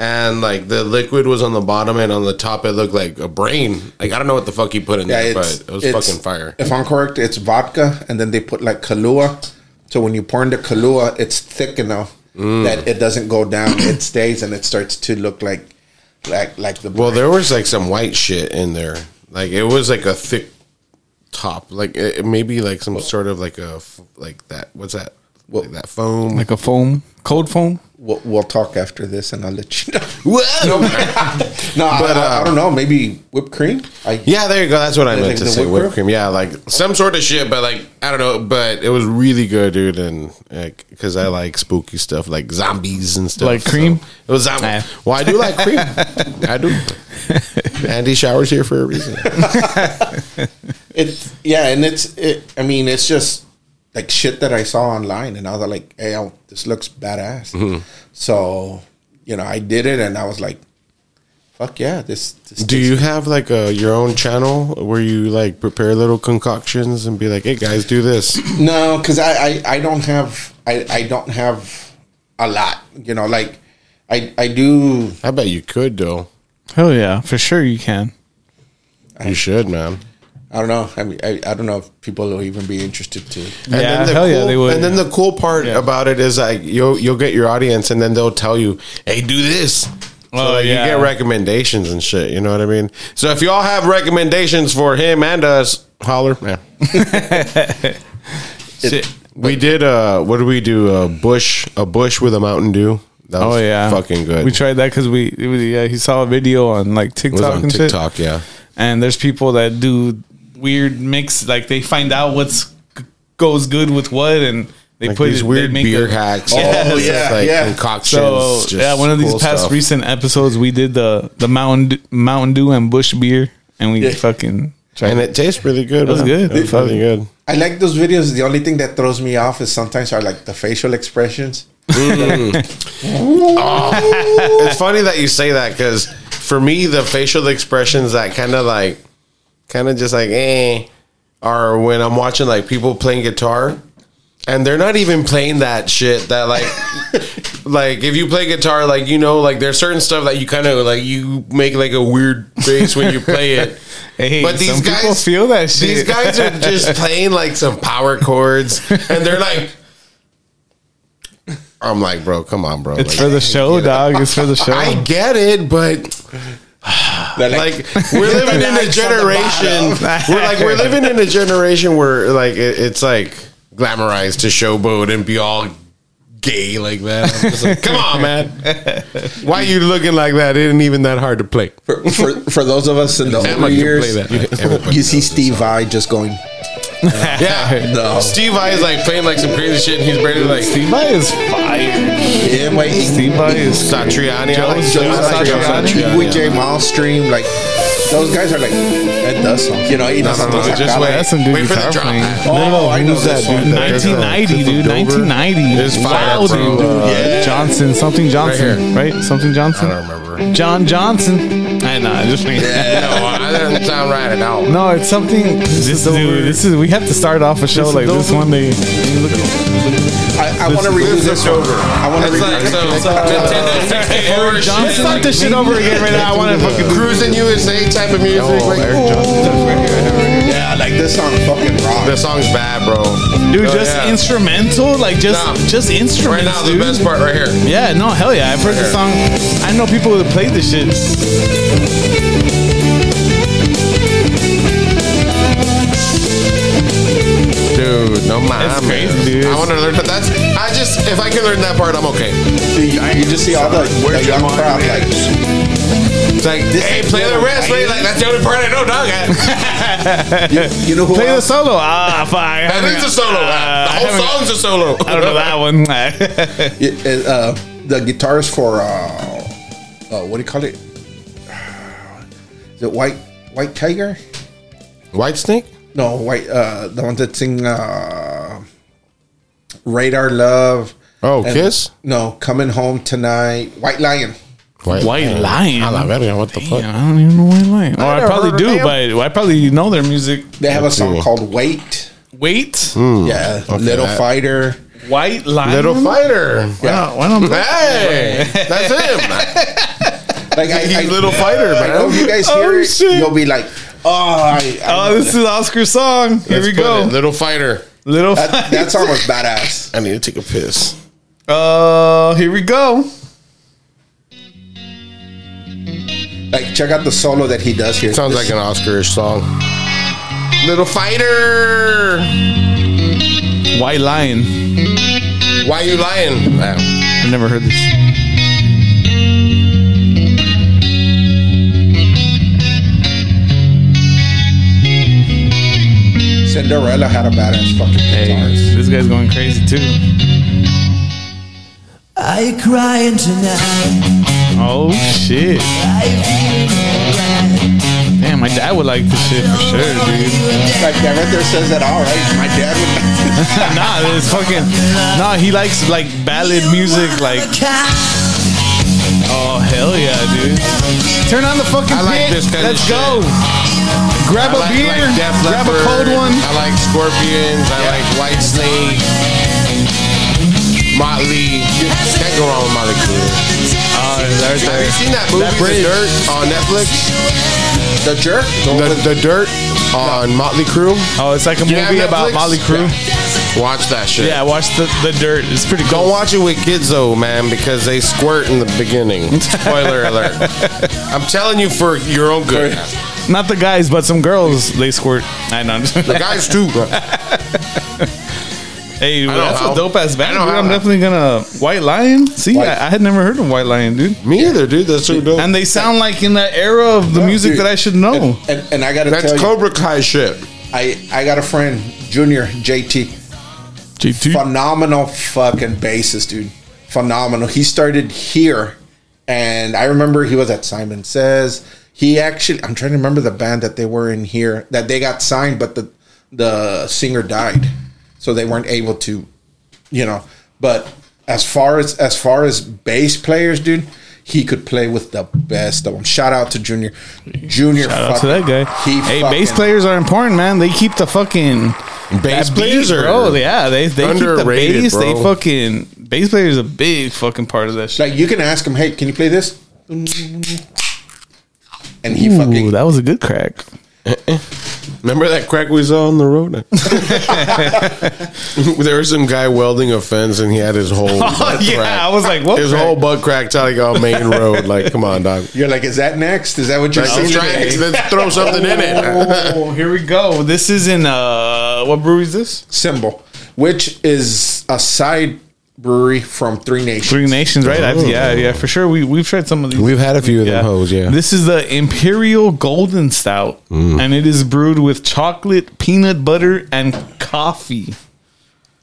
and like the liquid was on the bottom, and on the top it looked like a brain. Like I don't know what the fuck you put in Yeah, there, but it was fucking fire. If I'm correct, it's vodka, and then they put like Kahlua. So when you pour in the Kahlua, it's thick enough Mm. that it doesn't go down; it stays, and it starts to look like like like the. Well, there was like some white shit in there. Like it was like a thick top, like it, maybe like some sort of like a like that. What's that? Like that foam. Like a foam, cold foam. We'll, we'll talk after this, and I'll let you know. Whoa! No, But, I, I, uh, I don't know. Maybe whipped cream. I, Yeah, there you go. That's what I Like meant to say. whipped Whipped cream. Yeah, like some sort of shit, but like I don't know. But it was really good, dude. And because I like spooky stuff, like zombies and stuff. Like cream? So it was zombie. Nah. Well, I do like cream. I do. Andy showers here for a reason. It's yeah, and it's it. I mean, it's just like shit that I saw online, and I was like, "Hey, oh, this looks badass." Mm-hmm. So you know, I did it, and I was like, "Fuck yeah!" This. this Do you have like a your own channel where you like prepare little concoctions and be like, "Hey guys, do this." No, because I, I I don't have I I don't have a lot. You know, like I I do. I bet you could though. Hell yeah, for sure you can. You should, man. I don't know. I mean, I, I don't know if people will even be interested to. And Yeah, then the hell cool, yeah, they would. And then the cool part Yeah. about it is like you'll you'll get your audience, and then they'll tell you, "Hey, do this." So Oh, like, yeah. you get recommendations and shit. You know what I mean? So if y'all have recommendations for him and us, holler. Yeah. Shit. we did. Uh, what did we do? A Busch, a Busch with a Mountain Dew. That Oh yeah, fucking good. We tried that because we it was, yeah he saw a video on like it TikTok was on and TikTok. shit. Yeah. And there's people that do weird mix, like they find out what's goes good with what, and they Like put these it, weird they make beer a- hacks. Oh, Just, yeah, like yeah. concoctions. So just yeah, one of these cool past stuff. recent episodes, we did the the Mountain Dew, Mountain Dew and Busch beer, and we Yeah. fucking tried. and it tastes really good. It was man. good. It was really good. I like those videos. The only thing that throws me off is sometimes are like the facial expressions. Mm. Oh. it's funny that you say that because for me, the facial expressions that kind of like, kind of just like, eh, are when I'm watching like people playing guitar. And they're not even playing that shit that like, like if you play guitar, like you know, like there's certain stuff that you kind of like you make like a weird face when you play it. Hey, but these some guys people feel that shit. These guys are just playing like some power chords, and they're like, I'm like, bro, come on, bro. it's Like, for the show, dog. It's for the show. I get it, but They're like we're living in a Likes on the generation. We're like we're living in a generation where like it, it's like glamorized to showboat and be all gay like that. I'm just like, come on, man. Why are you looking like that? It ain't even that hard to play. For, for, for those of us in the older years, play that. Everybody you see Steve song. Vai just going. Yeah, No. Steve Vai is like playing like some crazy shit, and he's barely like Steve Vai is fire. Yeah, wait, Steve Vai is Satriani. I like Joe Satriani. With Yngwie Malmsteen, like those guys are like that does something. You know, he No, does no, no, just wait. That's some Wait for the drop. playing. Oh, I know that dude? 1990, dude. 1990. It's fire, wow, dude. Uh. Johnson, something Johnson, right? Something Johnson. I don't remember. John Johnson. I know. I Just me. No, that doesn't sound right at all. No, it's something. This dude, this is. We have to start off a show This like this one day. I, I want to redo this over. I want to It's redo like so Nintendo 64 Let's start this shit over again right now. I want to fucking. Cruis'n USA type of music. Oh, like, Yeah, like this song fucking rock. This song's bad, bro. Dude, Oh, just yeah. instrumental, like just No. just instrumental. Right now, the dude. best part right here. Yeah, no, hell yeah. I've heard the song. I know people that played this shit. Dude, no mind. That's crazy, dude. I want to learn, but that's, I just, if I can learn that part, I'm okay. You, you just see all the, the young crowd like. It's like, hey, play the rest, man. Like, that's the only part I know, dog. You know who? Play the else? solo. Ah, fine. That is a solo. Uh, the I whole haven't- song's a solo. I don't know that one. It- it, uh, the guitars for uh, uh, what do you call it? is it White White Tiger? Whitesnake. No, White. Uh, the one that sing uh, Radar Love. Oh, and- Kiss. No, coming home tonight. White Lion. White, White Lion. A la verga, what the fuck? I don't even know White Lion. Oh, I, never probably do, but I probably know their music. They have a song cool. called Wait. Wait, Yeah, Little that- Fighter. White Lion. Little Fighter. Why not? Why not Hey, that's him. Like I, I, Little Fighter, I know if you guys Oh, hear it, shit. you'll be like, "Oh, I, I Oh, this is Oscar's song. Here Let's we put go. it, Little Fighter. Little. that, that song was badass." I need to take a piss. Uh, here we go. Like, check out the solo that he does here. Sounds This- like an Oscarish song. Little Fighter. White Lion. Why you lying? Wow. I've never heard this. Cinderella had a badass fucking Hey, guitarist. this guy's going crazy too. Are you crying tonight? Oh shit! Are you feeling alright? Damn, my dad would like this shit for sure, dude. Like that right there says it all, right? My dad would. nah, it's fucking. Nah, he likes like ballad music. Like, oh hell yeah, dude! Turn on the fucking I like pit. this kind Let's shit. Go. Grab a I like, beer. like Def grab a cold one. I like Scorpions. I like Whitesnake. Motley. Can't go wrong with Motley Crue. Uh, oh, there's Have you seen that movie, bridge. The Dirt, on Netflix? the jerk. The, the Dirt on Motley Crue. Oh, it's like a Do you have movie about Motley Molly Crew. Watch that shit. Yeah, watch the the dirt. It's pretty cool. Don't watch it with kids though, man, because they squirt in the beginning. Spoiler alert. I'm telling you for your own good. Not the guys, but some girls they squirt. I know. The guys too. hey, know that's how. a dope ass band. I know dude. how. I'm definitely gonna White Lion. See, White- I, I had never heard of White Lion, dude. Me either, dude. That's so dope. And they sound like in that era of the music dude. that I should know. And, and I gotta That's tell you, Cobra Kai shit. I I got a friend, Junior JT, JT. phenomenal fucking bassist, dude. Phenomenal. He started here, and I remember he was at Simon Says. He actually, I'm trying to remember the band that they were in here that they got signed, but the the singer died, so they weren't able to, you know. But as far as as far as bass players, dude, he could play with the best of them. Shout out to Junior. Junior, Shout out to that guy. He hey, fucking- bass players are important, man. They keep the fucking Bass players beat, are bro. Oh, yeah, they they keep the underrated, bass. They fucking bass players a big fucking part of that shit. Like you can ask him, hey, can you play this? And he Ooh, fucking that was a good crack. Remember that crack we saw on the road? there was some guy welding a fence and he had his whole butt Oh, yeah, crack. I was like, what? his crack? whole butt cracked out like on main road. Like, come on, dog. You're like, is that next? Is that what you're Like, saying? let's, try, throw something in it. Oh, here we go. This is in uh, what brewery is this? Symbol, which is a side brewery from Three Nations. Three Nations, right? I've, oh. yeah, yeah, for sure. We we've tried some of these. We've had a few of them hoes, yeah. This is the Imperial Golden Stout, mm. and it is brewed with chocolate, peanut butter, and coffee.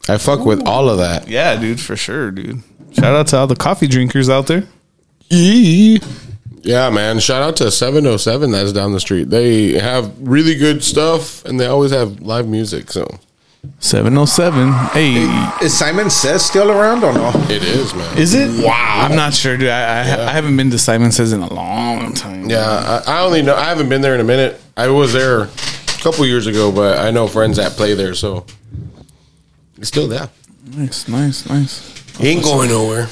I fuck with all of that. Yeah, dude, for sure, dude. Shout out to all the coffee drinkers out there. Yeah, man. Shout out to 707 that's down the street. They have really good stuff and they always have live music. So Seven oh seven. Hey, Is Simon Says still around or no? it is, man. is it? Wow. I'm not sure, dude. I I, I haven't been to Simon Says in a long time. Yeah, I, I only know. I haven't been there in a minute. I was there a couple years ago, but I know friends that play there, so it's still there. Nice, nice, nice. He ain't going nowhere.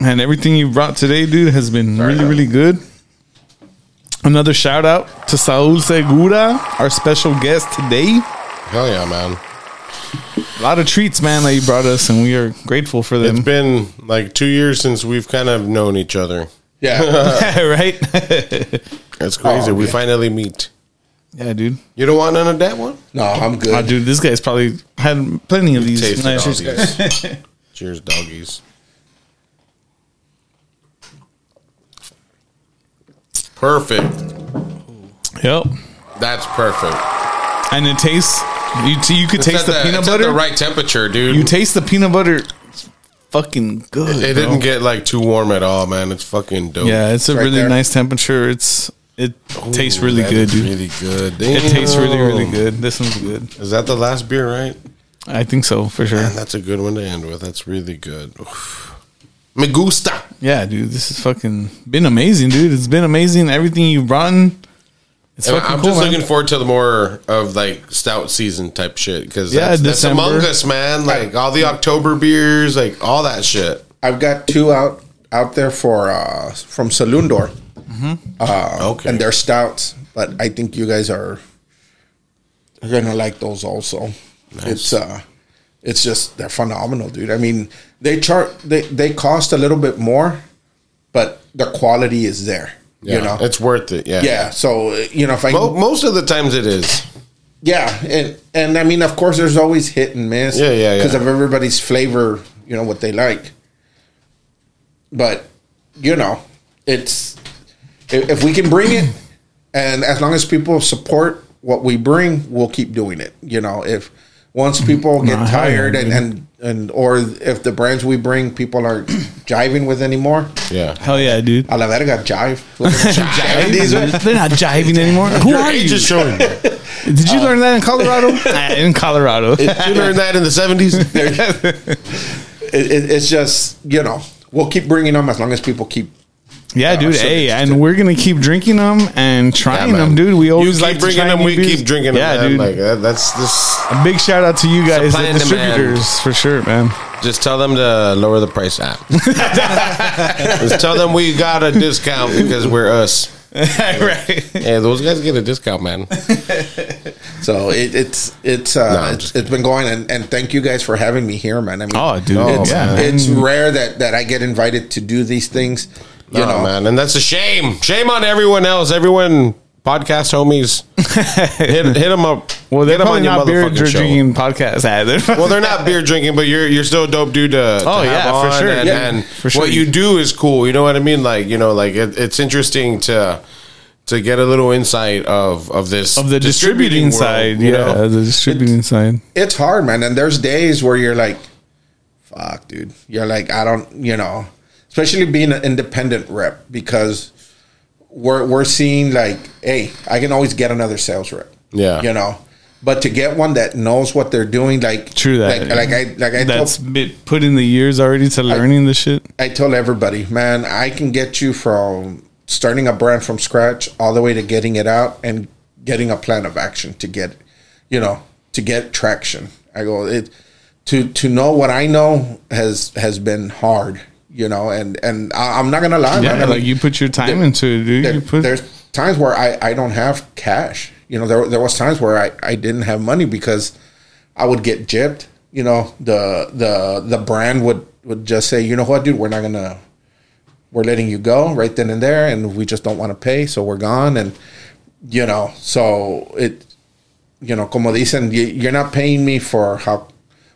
And everything you brought today, dude, has been really, really good. Another shout out to Saul Segura, our special guest today. Hell yeah, man. A lot of treats, man, that you brought us, and we are grateful for them. It's been like two years since we've kind of known each other. Yeah. right? That's crazy. Oh, we yeah. finally meet. yeah, dude. You don't want none of that one? no, I'm good. Oh, dude, this guy's probably had plenty of these. Taste Nice. doggies. Cheers, doggies. Perfect. Yep. That's perfect. And it tastes. You you could It's taste at the, peanut it's at butter. the right temperature, dude. You taste the peanut butter fucking good. It bro. didn't get like too warm at all, man. It's fucking dope. Yeah, it's a right really there. nice temperature. It's it tastes really That good, is dude. Really good. It tastes really, really Damn. good. This one's good. Is that the last beer, right? I think so for sure. Man, that's a good one to end with. That's really good. Oof. Me gusta. Yeah, dude, this is fucking been amazing, dude. It's been amazing. Everything you've brought in. It's And fucking I'm cool, just man. looking forward to the more of like stout season type shit because Yeah, that's, that's among us, man. Like all the October beers, like all that shit. I've got two out out there for uh from Saloon Door. Uh, Okay. and they're stouts, but I think you guys are are gonna like those also. It's uh, it's just they're phenomenal, dude. I mean, they chart they they cost a little bit more, but the quality is there. Yeah, you know, it's worth it. Yeah, yeah. So uh, you know, if I Mo- most of the times it is. yeah, and and I mean, of course, there's always hit and miss. Yeah, yeah, yeah. Because of everybody's flavor, you know what they like. But you know, it's if, if we can bring it, and as long as people support what we bring, we'll keep doing it. You know, if once people get Nah, hell yeah, tired and, and and or if the brands we bring people aren't jiving with anymore, Yeah. Hell yeah, dude. a la verga, jive. They're not jiving anymore. Who Your are age you? is showing. Did Did you learn that in Colorado? Uh, in Colorado. Did you learn that in the seventies? it, it, it's just you know we'll keep bringing them as long as people keep Yeah, dude. Hey, and we're gonna keep drinking them and trying Yeah, man. them, dude. We always you like keep to bringing them. We beers. keep drinking them. Yeah, man. dude. Like that, that's this. a big shout out to you guys, the and demand. distributors, for sure, man. Just tell them to lower the price app. Just tell them we got a discount because we're us. right. Hey, those guys get a discount, man. So it, it's it's uh, No, I'm it's, just it's been going and, and thank you guys for having me here, man. I mean, Oh, dude. Oh, it's, yeah. it's rare that that I get invited to do these things. You No, know, oh. man, and that's a shame. Shame on everyone else. Everyone, podcast homies, hit hit them up. Well, they're probably not beer drinking podcast either. Well, they're not beer drinking, but you're you're still a dope dude to, to Oh, have yeah, for sure. And, Yeah, and for sure. what you do is cool. You know what I mean? Like you know, like it, it's interesting to to get a little insight of of this of the distributing, world, side, you yeah, know? the distributing side. it's hard, man. And there's days where you're like, "Fuck, dude." You're like, I don't, you know, especially being an independent rep because we're we're seeing like, hey, I can always get another sales rep. Yeah. you know. But to get one that knows what they're doing, like True that. like, like I like I That's told, been put in the years already to learning the shit. I told everybody, man, I can get you from starting a brand from scratch all the way to getting it out and getting a plan of action to get, you know, to get traction. I go it to to know what I know has has been hard, you know, and and I, I'm not gonna lie, Yeah, like you put your time there- into it, dude. there- put there's times where I, I don't have cash. You know, there there was times where I, I didn't have money because I would get gypped. You know, the the the brand would would just say, you know what, dude, we're not gonna we're letting you go right then and there, and we just don't want to pay, so we're gone. And you know, so it you know, como dicen, you- you're not paying me for how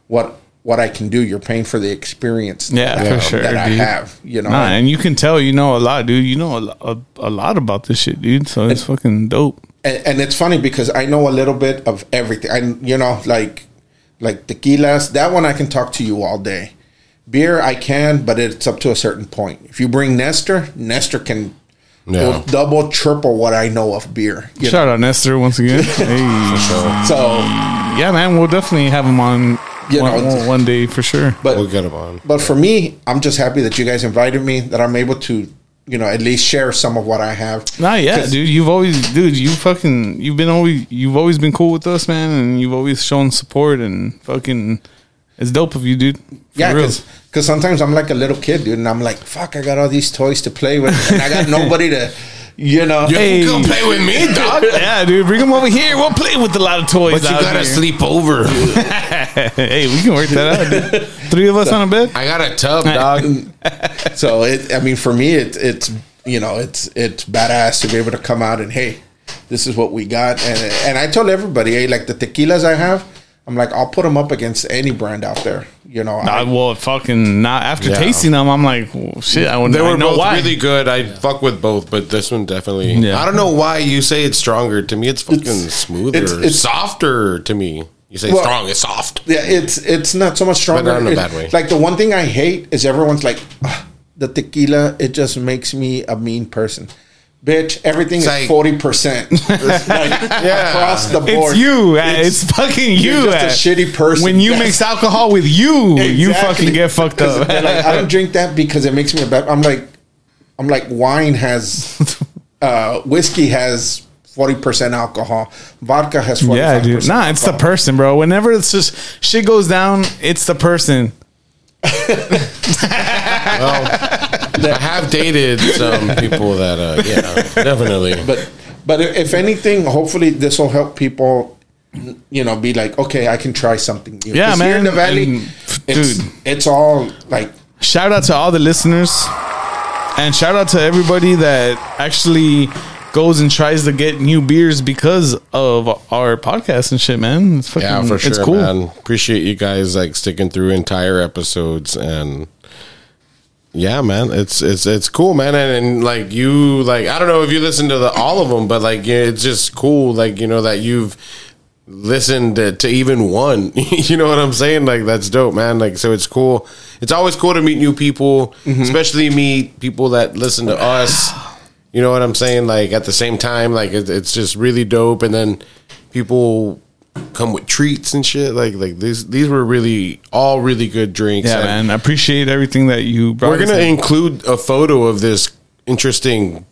what what I can do. You're paying for the experience. Yeah, that, for sure, that I dude. have. You know, Nah, and you can tell you know a lot, dude. You know a, a, a lot about this shit, dude. So it's fucking dope. and, and it's funny because I know a little bit of everything. I you know like like tequilas. That one I can talk to you all day. Beer I can, but it's up to a certain point. If you bring Nestor, Nestor can Yeah. go double, triple what I know of beer. you Shout out Nestor once again. hey, know? So, yeah, man, we'll definitely have him on You one, know, one- one day for sure. but We'll get them on. but for me, I'm just happy that you guys invited me. That I'm able to you know at least share some of what I have. Nah, yeah, 'Cause- dude. You've always, dude. You fucking, you've been always, you've always been cool with us, man, and you've always shown support and fucking. It's dope of you, dude. For Yeah, real. because sometimes I'm like a little kid, dude, and I'm like, fuck, I got all these toys to play with, and I got nobody to, you know. You Hey. can come play with me, dog. yeah, dude. Bring them over here. We'll play with a lot of toys. But you gotta here. sleep over. hey, we can work that out, dude. Three of us on a bed. I got a tub, dog. So it, I mean, for me, it's it's you know, it's it's badass to be able to come out and hey, this is what we got, and and I told everybody, hey, like the tequilas I have, I'm like, I'll put them up against any brand out there, you know. Nah, I, well, fucking not after Yeah. tasting them. I'm like, well, shit. I, wouldn't, They I were know both why. really good. I fuck with both, but this one definitely. Yeah. I don't know why you say it's stronger. To me, it's fucking smoother, it's- it's- softer. To me, You say Well- strong, it's soft. Yeah, it's it's not so much stronger. But not in a bad way. Like the one thing I hate is everyone's like, "Ah, the tequila. It just makes me a mean person. Bitch, everything like- is forty percent. like across the board. It's you. uh, It's, fucking you. you're just a shitty person. When you Yes. mix alcohol with you, you fucking get fucked up. like, I don't drink that because it makes me a bad. I'm like, I'm like, wine has, uh, whiskey has forty percent alcohol. Vodka has forty. yeah, dude. Nah, it's the person, bro. Whenever it's just shit goes down, it's the person. I have dated some people that, uh, yeah, definitely. But but if anything, hopefully this will help people. You know, be like, okay, I can try something new. Yeah, 'Cause Here in the valley, and, it's, dude. it's all like Shout out to all the listeners, and shout out to everybody that actually goes and tries to get new beers because of our podcast and shit, man. It's fucking, yeah, for sure, It's cool. man. Appreciate you guys like sticking through entire episodes and yeah, man, it's it's it's cool, man. And, and like you, like I don't know if you listen to the all of them, but like yeah, it's just cool, like you know that you've listened to, to even one. you know what I'm saying? Like that's dope, man. Like so, it's cool. It's always cool to meet new people, mm-hmm. especially meet people that listen to us. You know what I'm saying? Like at the same time, like it, it's just really dope. And then people come with treats and shit. Like like these these were really all really good drinks. Yeah, And man. I appreciate everything that you brought. We're gonna in. include a photo of this interesting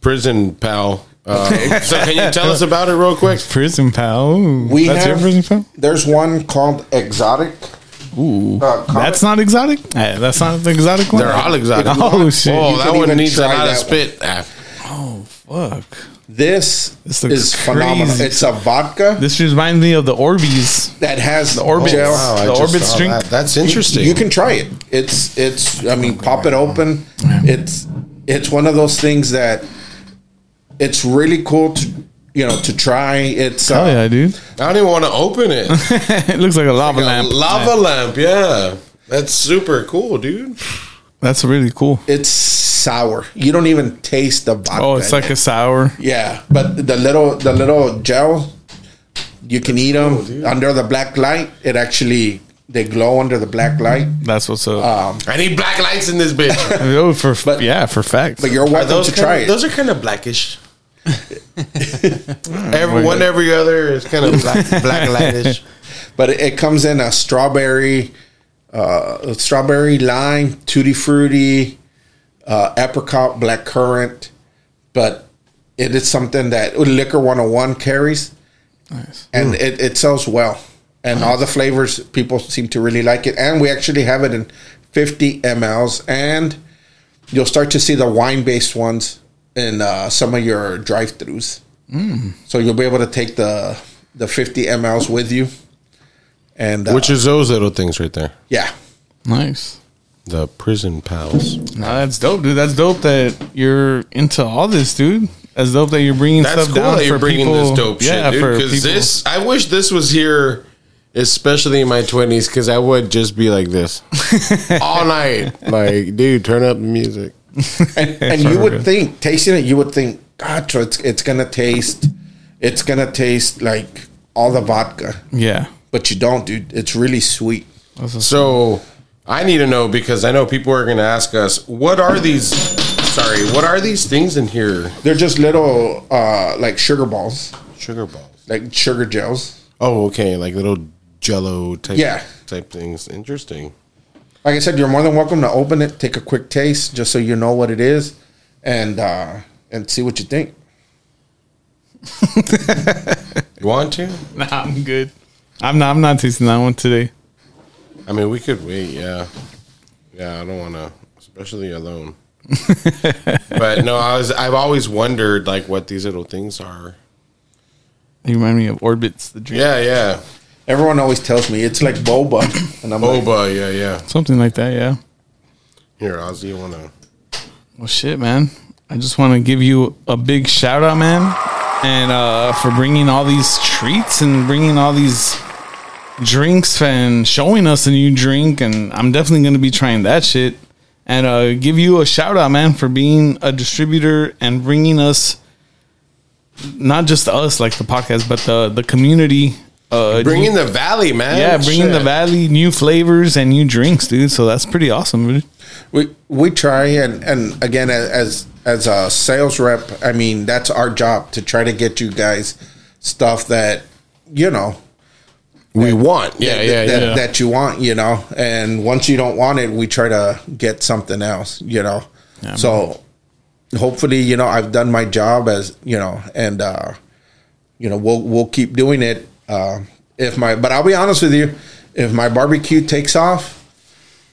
prison pal. Uh, so can you tell us about it real quick? prison pal. Ooh, we that's your prison pal. There's one called Exotic. Ooh, Uh, that's not exotic. Eh, that's not the exotic one. They're all exotic. Oh shit! Oh, You that one needs a lot of that spit. Ah, Fuck. This, This looks is phenomenal. It's a vodka This reminds me of the Orbeez. that has the Orbit. gel. Wow, The just Orbit drink? that. That's interesting. You, can try it. It's it's. I mean, pop it open. It's it's one of those things that it's really cool to you know to try. It's uh, Oh yeah, dude. I don't even want to open it. it looks like a lava A lamp. lava lamp. Yeah, that's super cool, dude. That's really cool. it's sour. You don't even taste the vodka. Oh, it's like it. a sour. yeah, but the little the little gel, you can eat them Oh, under the black light. It actually they glow under the black light. That's what's up. Um, I need black lights in this bitch. oh, for but- yeah, for facts. but you're welcome to kinda, try it. Those are kind of blackish. every one every other is kind of black, black lightish. but it, it comes in a strawberry, uh, strawberry lime, tutti fruity, uh, apricot, black currant. But it is something that Liquor 101 carries, nice. and it, it sells well. And all the flavors, people seem to really like it. And we actually have it in 50 mLs, and you'll start to see the wine based ones in uh, some of your drive throughs. So you'll be able to take the the 50 mLs with you. And uh, Which is those little things right there? yeah, Nice. The prison pals. Nah, that's dope, dude. That's dope that you're into all this, dude. That's dope that you're bringing That's stuff cool down that you're for bringing people. this dope yeah, shit, for dude. Because people. this, I wish this was here, especially in my twenties, because I would just be like this all night. Like, dude, turn up the music. and, and you would think tasting it, you would think, God, it's it's gonna taste, it's gonna taste like all the vodka, yeah. But you don't, dude. It's really sweet. So I need to know because I know people are going to ask us, what are these? Sorry, what are these things in here? They're just little uh, like sugar balls, Sugar balls. like sugar gels. Oh, okay, like little Jello type. Yeah. type things. Interesting. Like I said, you're more than welcome to open it, take a quick taste, just so you know what it is, and uh, and see what you think. You want to? Nah, I'm good. I'm not. I'm not tasting that one today. I mean, we could wait. Yeah, yeah. I don't want to, especially alone. but no, I was. I've always wondered like what these little things are. You remind me of Orbitz, the drink. Yeah, yeah. Everyone always tells me it's like boba, and I'm like, Boba. Yeah, yeah. Something like that. Yeah. Here, Ozzy, you want to? Well, shit, man. I just want to give you a big shout out, man, and uh, for bringing all these treats and bringing all these drinks and showing us a new drink. And I'm definitely going to be trying that shit. And uh, give you a shout out, man, for being a distributor and bringing us not just us, like the podcast, but the the community uh, Bringing the valley, man. yeah, bringing the valley new flavors and new drinks, dude. So that's pretty awesome, dude. we we try and and again as as a sales rep i mean that's our job to try to get you guys stuff that you know We want. Yeah, that, yeah, that, yeah. that you want you know and once you don't want it we try to get something else you know so hopefully you know i've done my job as you know and uh you know we'll we'll keep doing it uh if my but i'll be honest with you if my barbecue takes off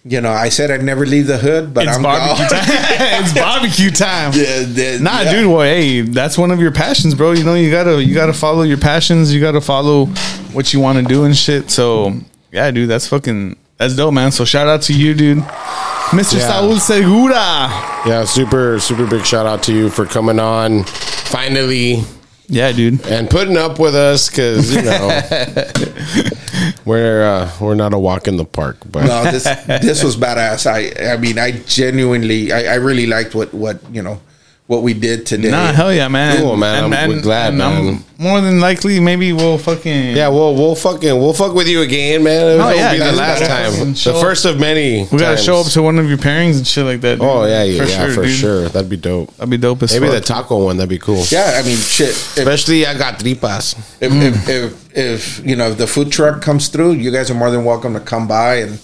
you know, I said I'd never leave the hood, but It's I'm barbecue gone. time. it's barbecue time. Yeah, Nah, yeah. dude. Well, hey, that's one of your passions, bro. You know, you gotta you gotta follow your passions. You gotta follow what you want to do and shit. So, yeah, dude, that's fucking that's dope, man. So, shout out to you, dude, Mr. Yeah. Saul Segura. Yeah, super, super big shout out to you for coming on finally Yeah, dude. and putting up with us because you know we're uh, we're not a walk in the park, but no, this this was badass. I I mean, I genuinely, I, I really liked what what you know what we did today. Nah, hell yeah, man. Cool, man. I'm- we're glad, man. more than likely, maybe we'll fucking yeah, we'll we'll fucking we'll fuck with you again, man. Oh, It'll Oh, yeah, be the last time, the first of many. We gotta times. show up to one of your pairings and shit like that. dude. Oh yeah, yeah, for yeah, for sure. That'd be dope. That'd be dope as Maybe fuck. the taco one. That'd be cool. Yeah, I mean, shit. If, Especially I got tripas. if, if, if if you know if the food truck comes through, you guys are more than welcome to come by and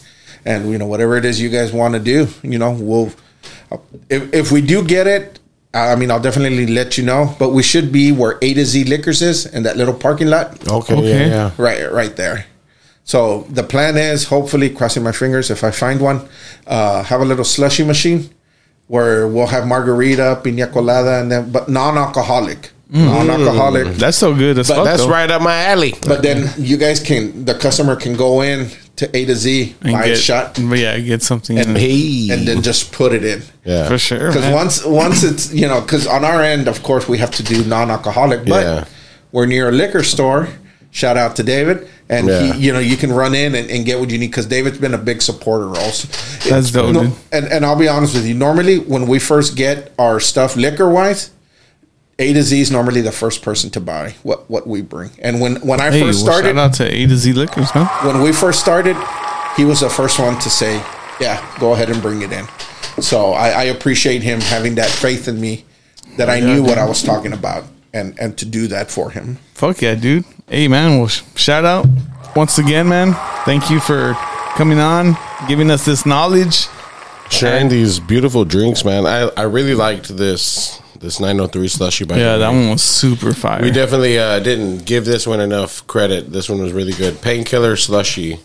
and you know whatever it is you guys want to do. You know, we'll if if we do get it. I mean, I'll definitely let you know, but we should be where A to Z Liquors is in that little parking lot. Okay, Okay. yeah, yeah. right right there so the plan is hopefully crossing my fingers if i find one uh, have a little slushy machine where we'll have margarita pina colada and then but non-alcoholic non-alcoholic That's so good as fuck. That's though. right up my alley. but then you guys can the customer can go in to a to z And buy get, a shot yeah, get something. in it. Hey, and then just put it in yeah, for sure. because once once it's you know because on our end of course we have to do non-alcoholic but Yeah. we're near a liquor store shout out to david and Yeah. he you know you can run in and, and get what you need because david's been a big supporter also That's dope, No- dude. and, and i'll be honest with you normally when we first get our stuff liquor wise a to z is normally the first person to buy what what we bring and when when i Hey, first well, started shout out to A to Z Liquors, man. when we first started, he was the first one to say, "Yeah, go ahead and bring it in." So I, I appreciate him having that faith in me that I knew what I was talking about, and and to do that for him. Fuck yeah, dude. Hey, man. Well, shout out once again, man. Thank you for coming on, giving us this knowledge. sharing these beautiful drinks, man. I, I really liked this this 903 slushy. By Yeah, that one was super fire. We definitely uh, didn't give this one enough credit. This one was really good. Painkiller slushy.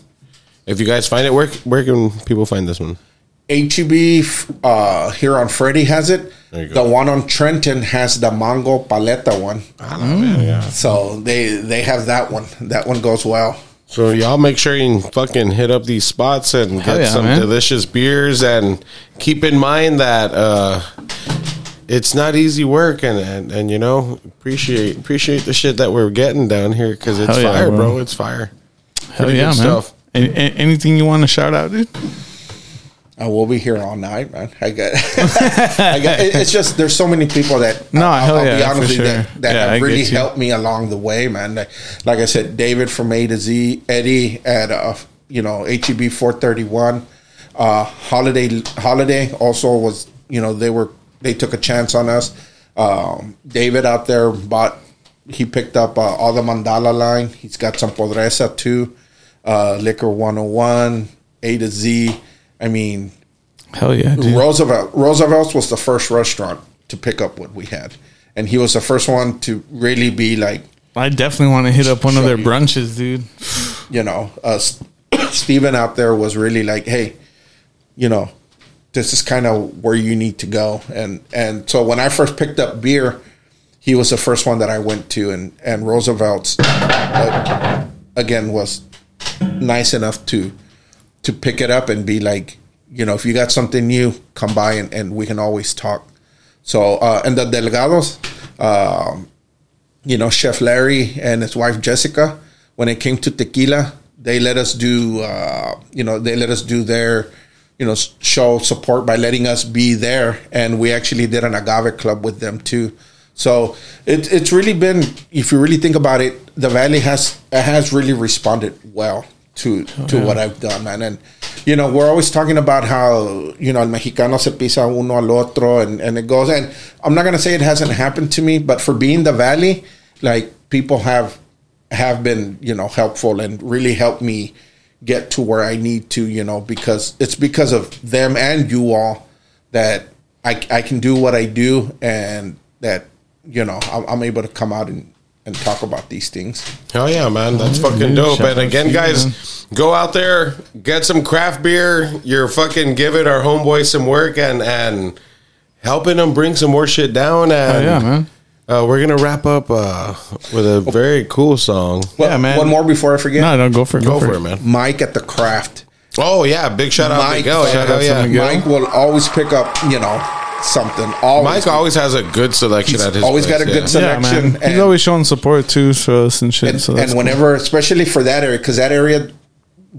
If you guys find it, where where can people find this one? HEB uh, here on Freddy has it. The one on Trenton has the mango paleta one. yeah. So they they have that one. That one goes well. So y'all make sure you fucking hit up these spots and Hell get yeah, some man. delicious beers and keep in mind that uh it's not easy work and, and and you know appreciate appreciate the shit that we're getting down here because it's Hell yeah, fire, bro. bro. It's fire. Hell Pretty yeah, man. stuff. A- a- anything you want to shout out, dude? I will be here all night, man. I got, I got. it- It's just there's so many people that No, I'll, hell I'll be yeah, honest for with you sure. that, that Yeah, I have get really you. helped me along the way, man. Like, like I said, David from A to Z, Eddie at uh, you know HEB 431, uh, Holiday Holiday also was you know they were they took a chance on us. Um, David out there bought he picked up uh, all the Mandala line. He's got some Podresa too, uh, Liquor 101, A to Z. I mean, Hell yeah, dude. Roosevelt Roosevelt's was the first restaurant to pick up what we had, and he was the first one to really be like, I definitely want to hit up one of their brunches, dude. you know, uh, Steven out there was really like, hey, you know, this is kind of where you need to go, and and so when I first picked up beer, he was the first one that I went to, and and Roosevelt's uh, again was nice enough to to pick it up and be like, you know, if you got something new, come by and, and we can always talk. So uh, and the Delgados, um, you know, Chef Larry and his wife Jessica, when it came to tequila, they let us do, uh, you know, they let us do their, you know, show support by letting us be there, and we actually did an agave club with them too. So it, it's really been, if you really think about it, the valley has has really responded well to to oh, what I've done, man. And you know, we're always talking about how you know el mexicano se pisa uno al otro, and and it goes. And I'm not gonna say it hasn't happened to me, but for being the valley, like people have have been you know helpful and really helped me get to where I need to, you know, because it's because of them and you all that I, I can do what I do and that, you know, I'm, I'm able to come out and, and talk about these things. Hell yeah, man. That's fucking dope. And again, guys, go out there, get some craft beer. You're fucking giving our homeboys some work and and helping them bring some more shit down. And yeah, man. Uh, we're gonna wrap up uh, with a very cool song. Well, Yeah, man. One more before I forget. No, no, go for it. Go for it, man. Mike at the craft. Oh yeah, big shout out Mike, Miguel. shout Yeah, out hell to yeah. Mike will always pick up, you know, something. Always. Mike always has a good selection He's at his. always place, got a good Yeah, selection. man. He's always showing support too for us and shit. and, so and whenever, especially for that area, because that area,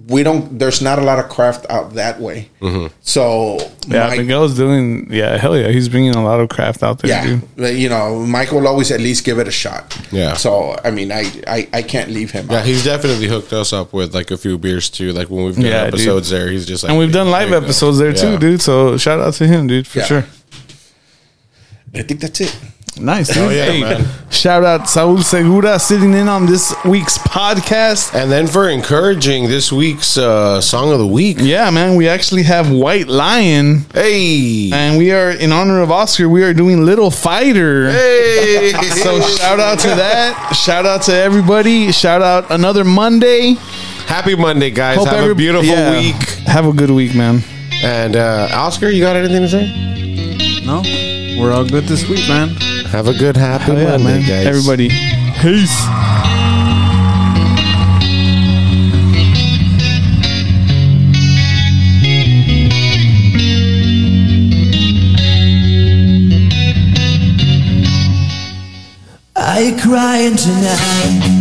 we don't. There's not a lot of craft out that way. Mm-hmm. So yeah, Mike- Miguel's doing. Yeah, hell yeah, he's bringing a lot of craft out there, yeah, dude. you know, Mike will always at least give it a shot. Yeah. So I mean, I I, I can't leave him. Yeah, out. he's definitely hooked us up with like a few beers too. Like when we've done Yeah, dude. episodes there, he's just like, And we've done live you go." episodes there too, Yeah. dude. So shout out to him, dude, for Yeah. sure. I think that's it. Nice, dude. Hell yeah, Hey, man. Shout out Saul Segura sitting in on this week's podcast. And then for encouraging this week's uh, song of the week, Yeah, man, we actually have White Lion, hey, and we are in honor of Oscar. We are doing Little Fighter. hey, So shout out to that. Shout out to everybody. Shout out another Monday. happy Monday, guys! Have a beautiful yeah. week. Have a good week, man. And uh, Oscar, you got anything to say? No, we're all good this week, man. Have a good happy Hell yeah, Monday, man. guys. Everybody. Peace. Are you crying tonight?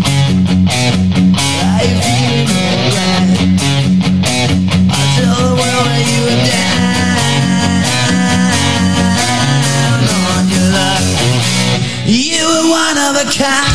Down on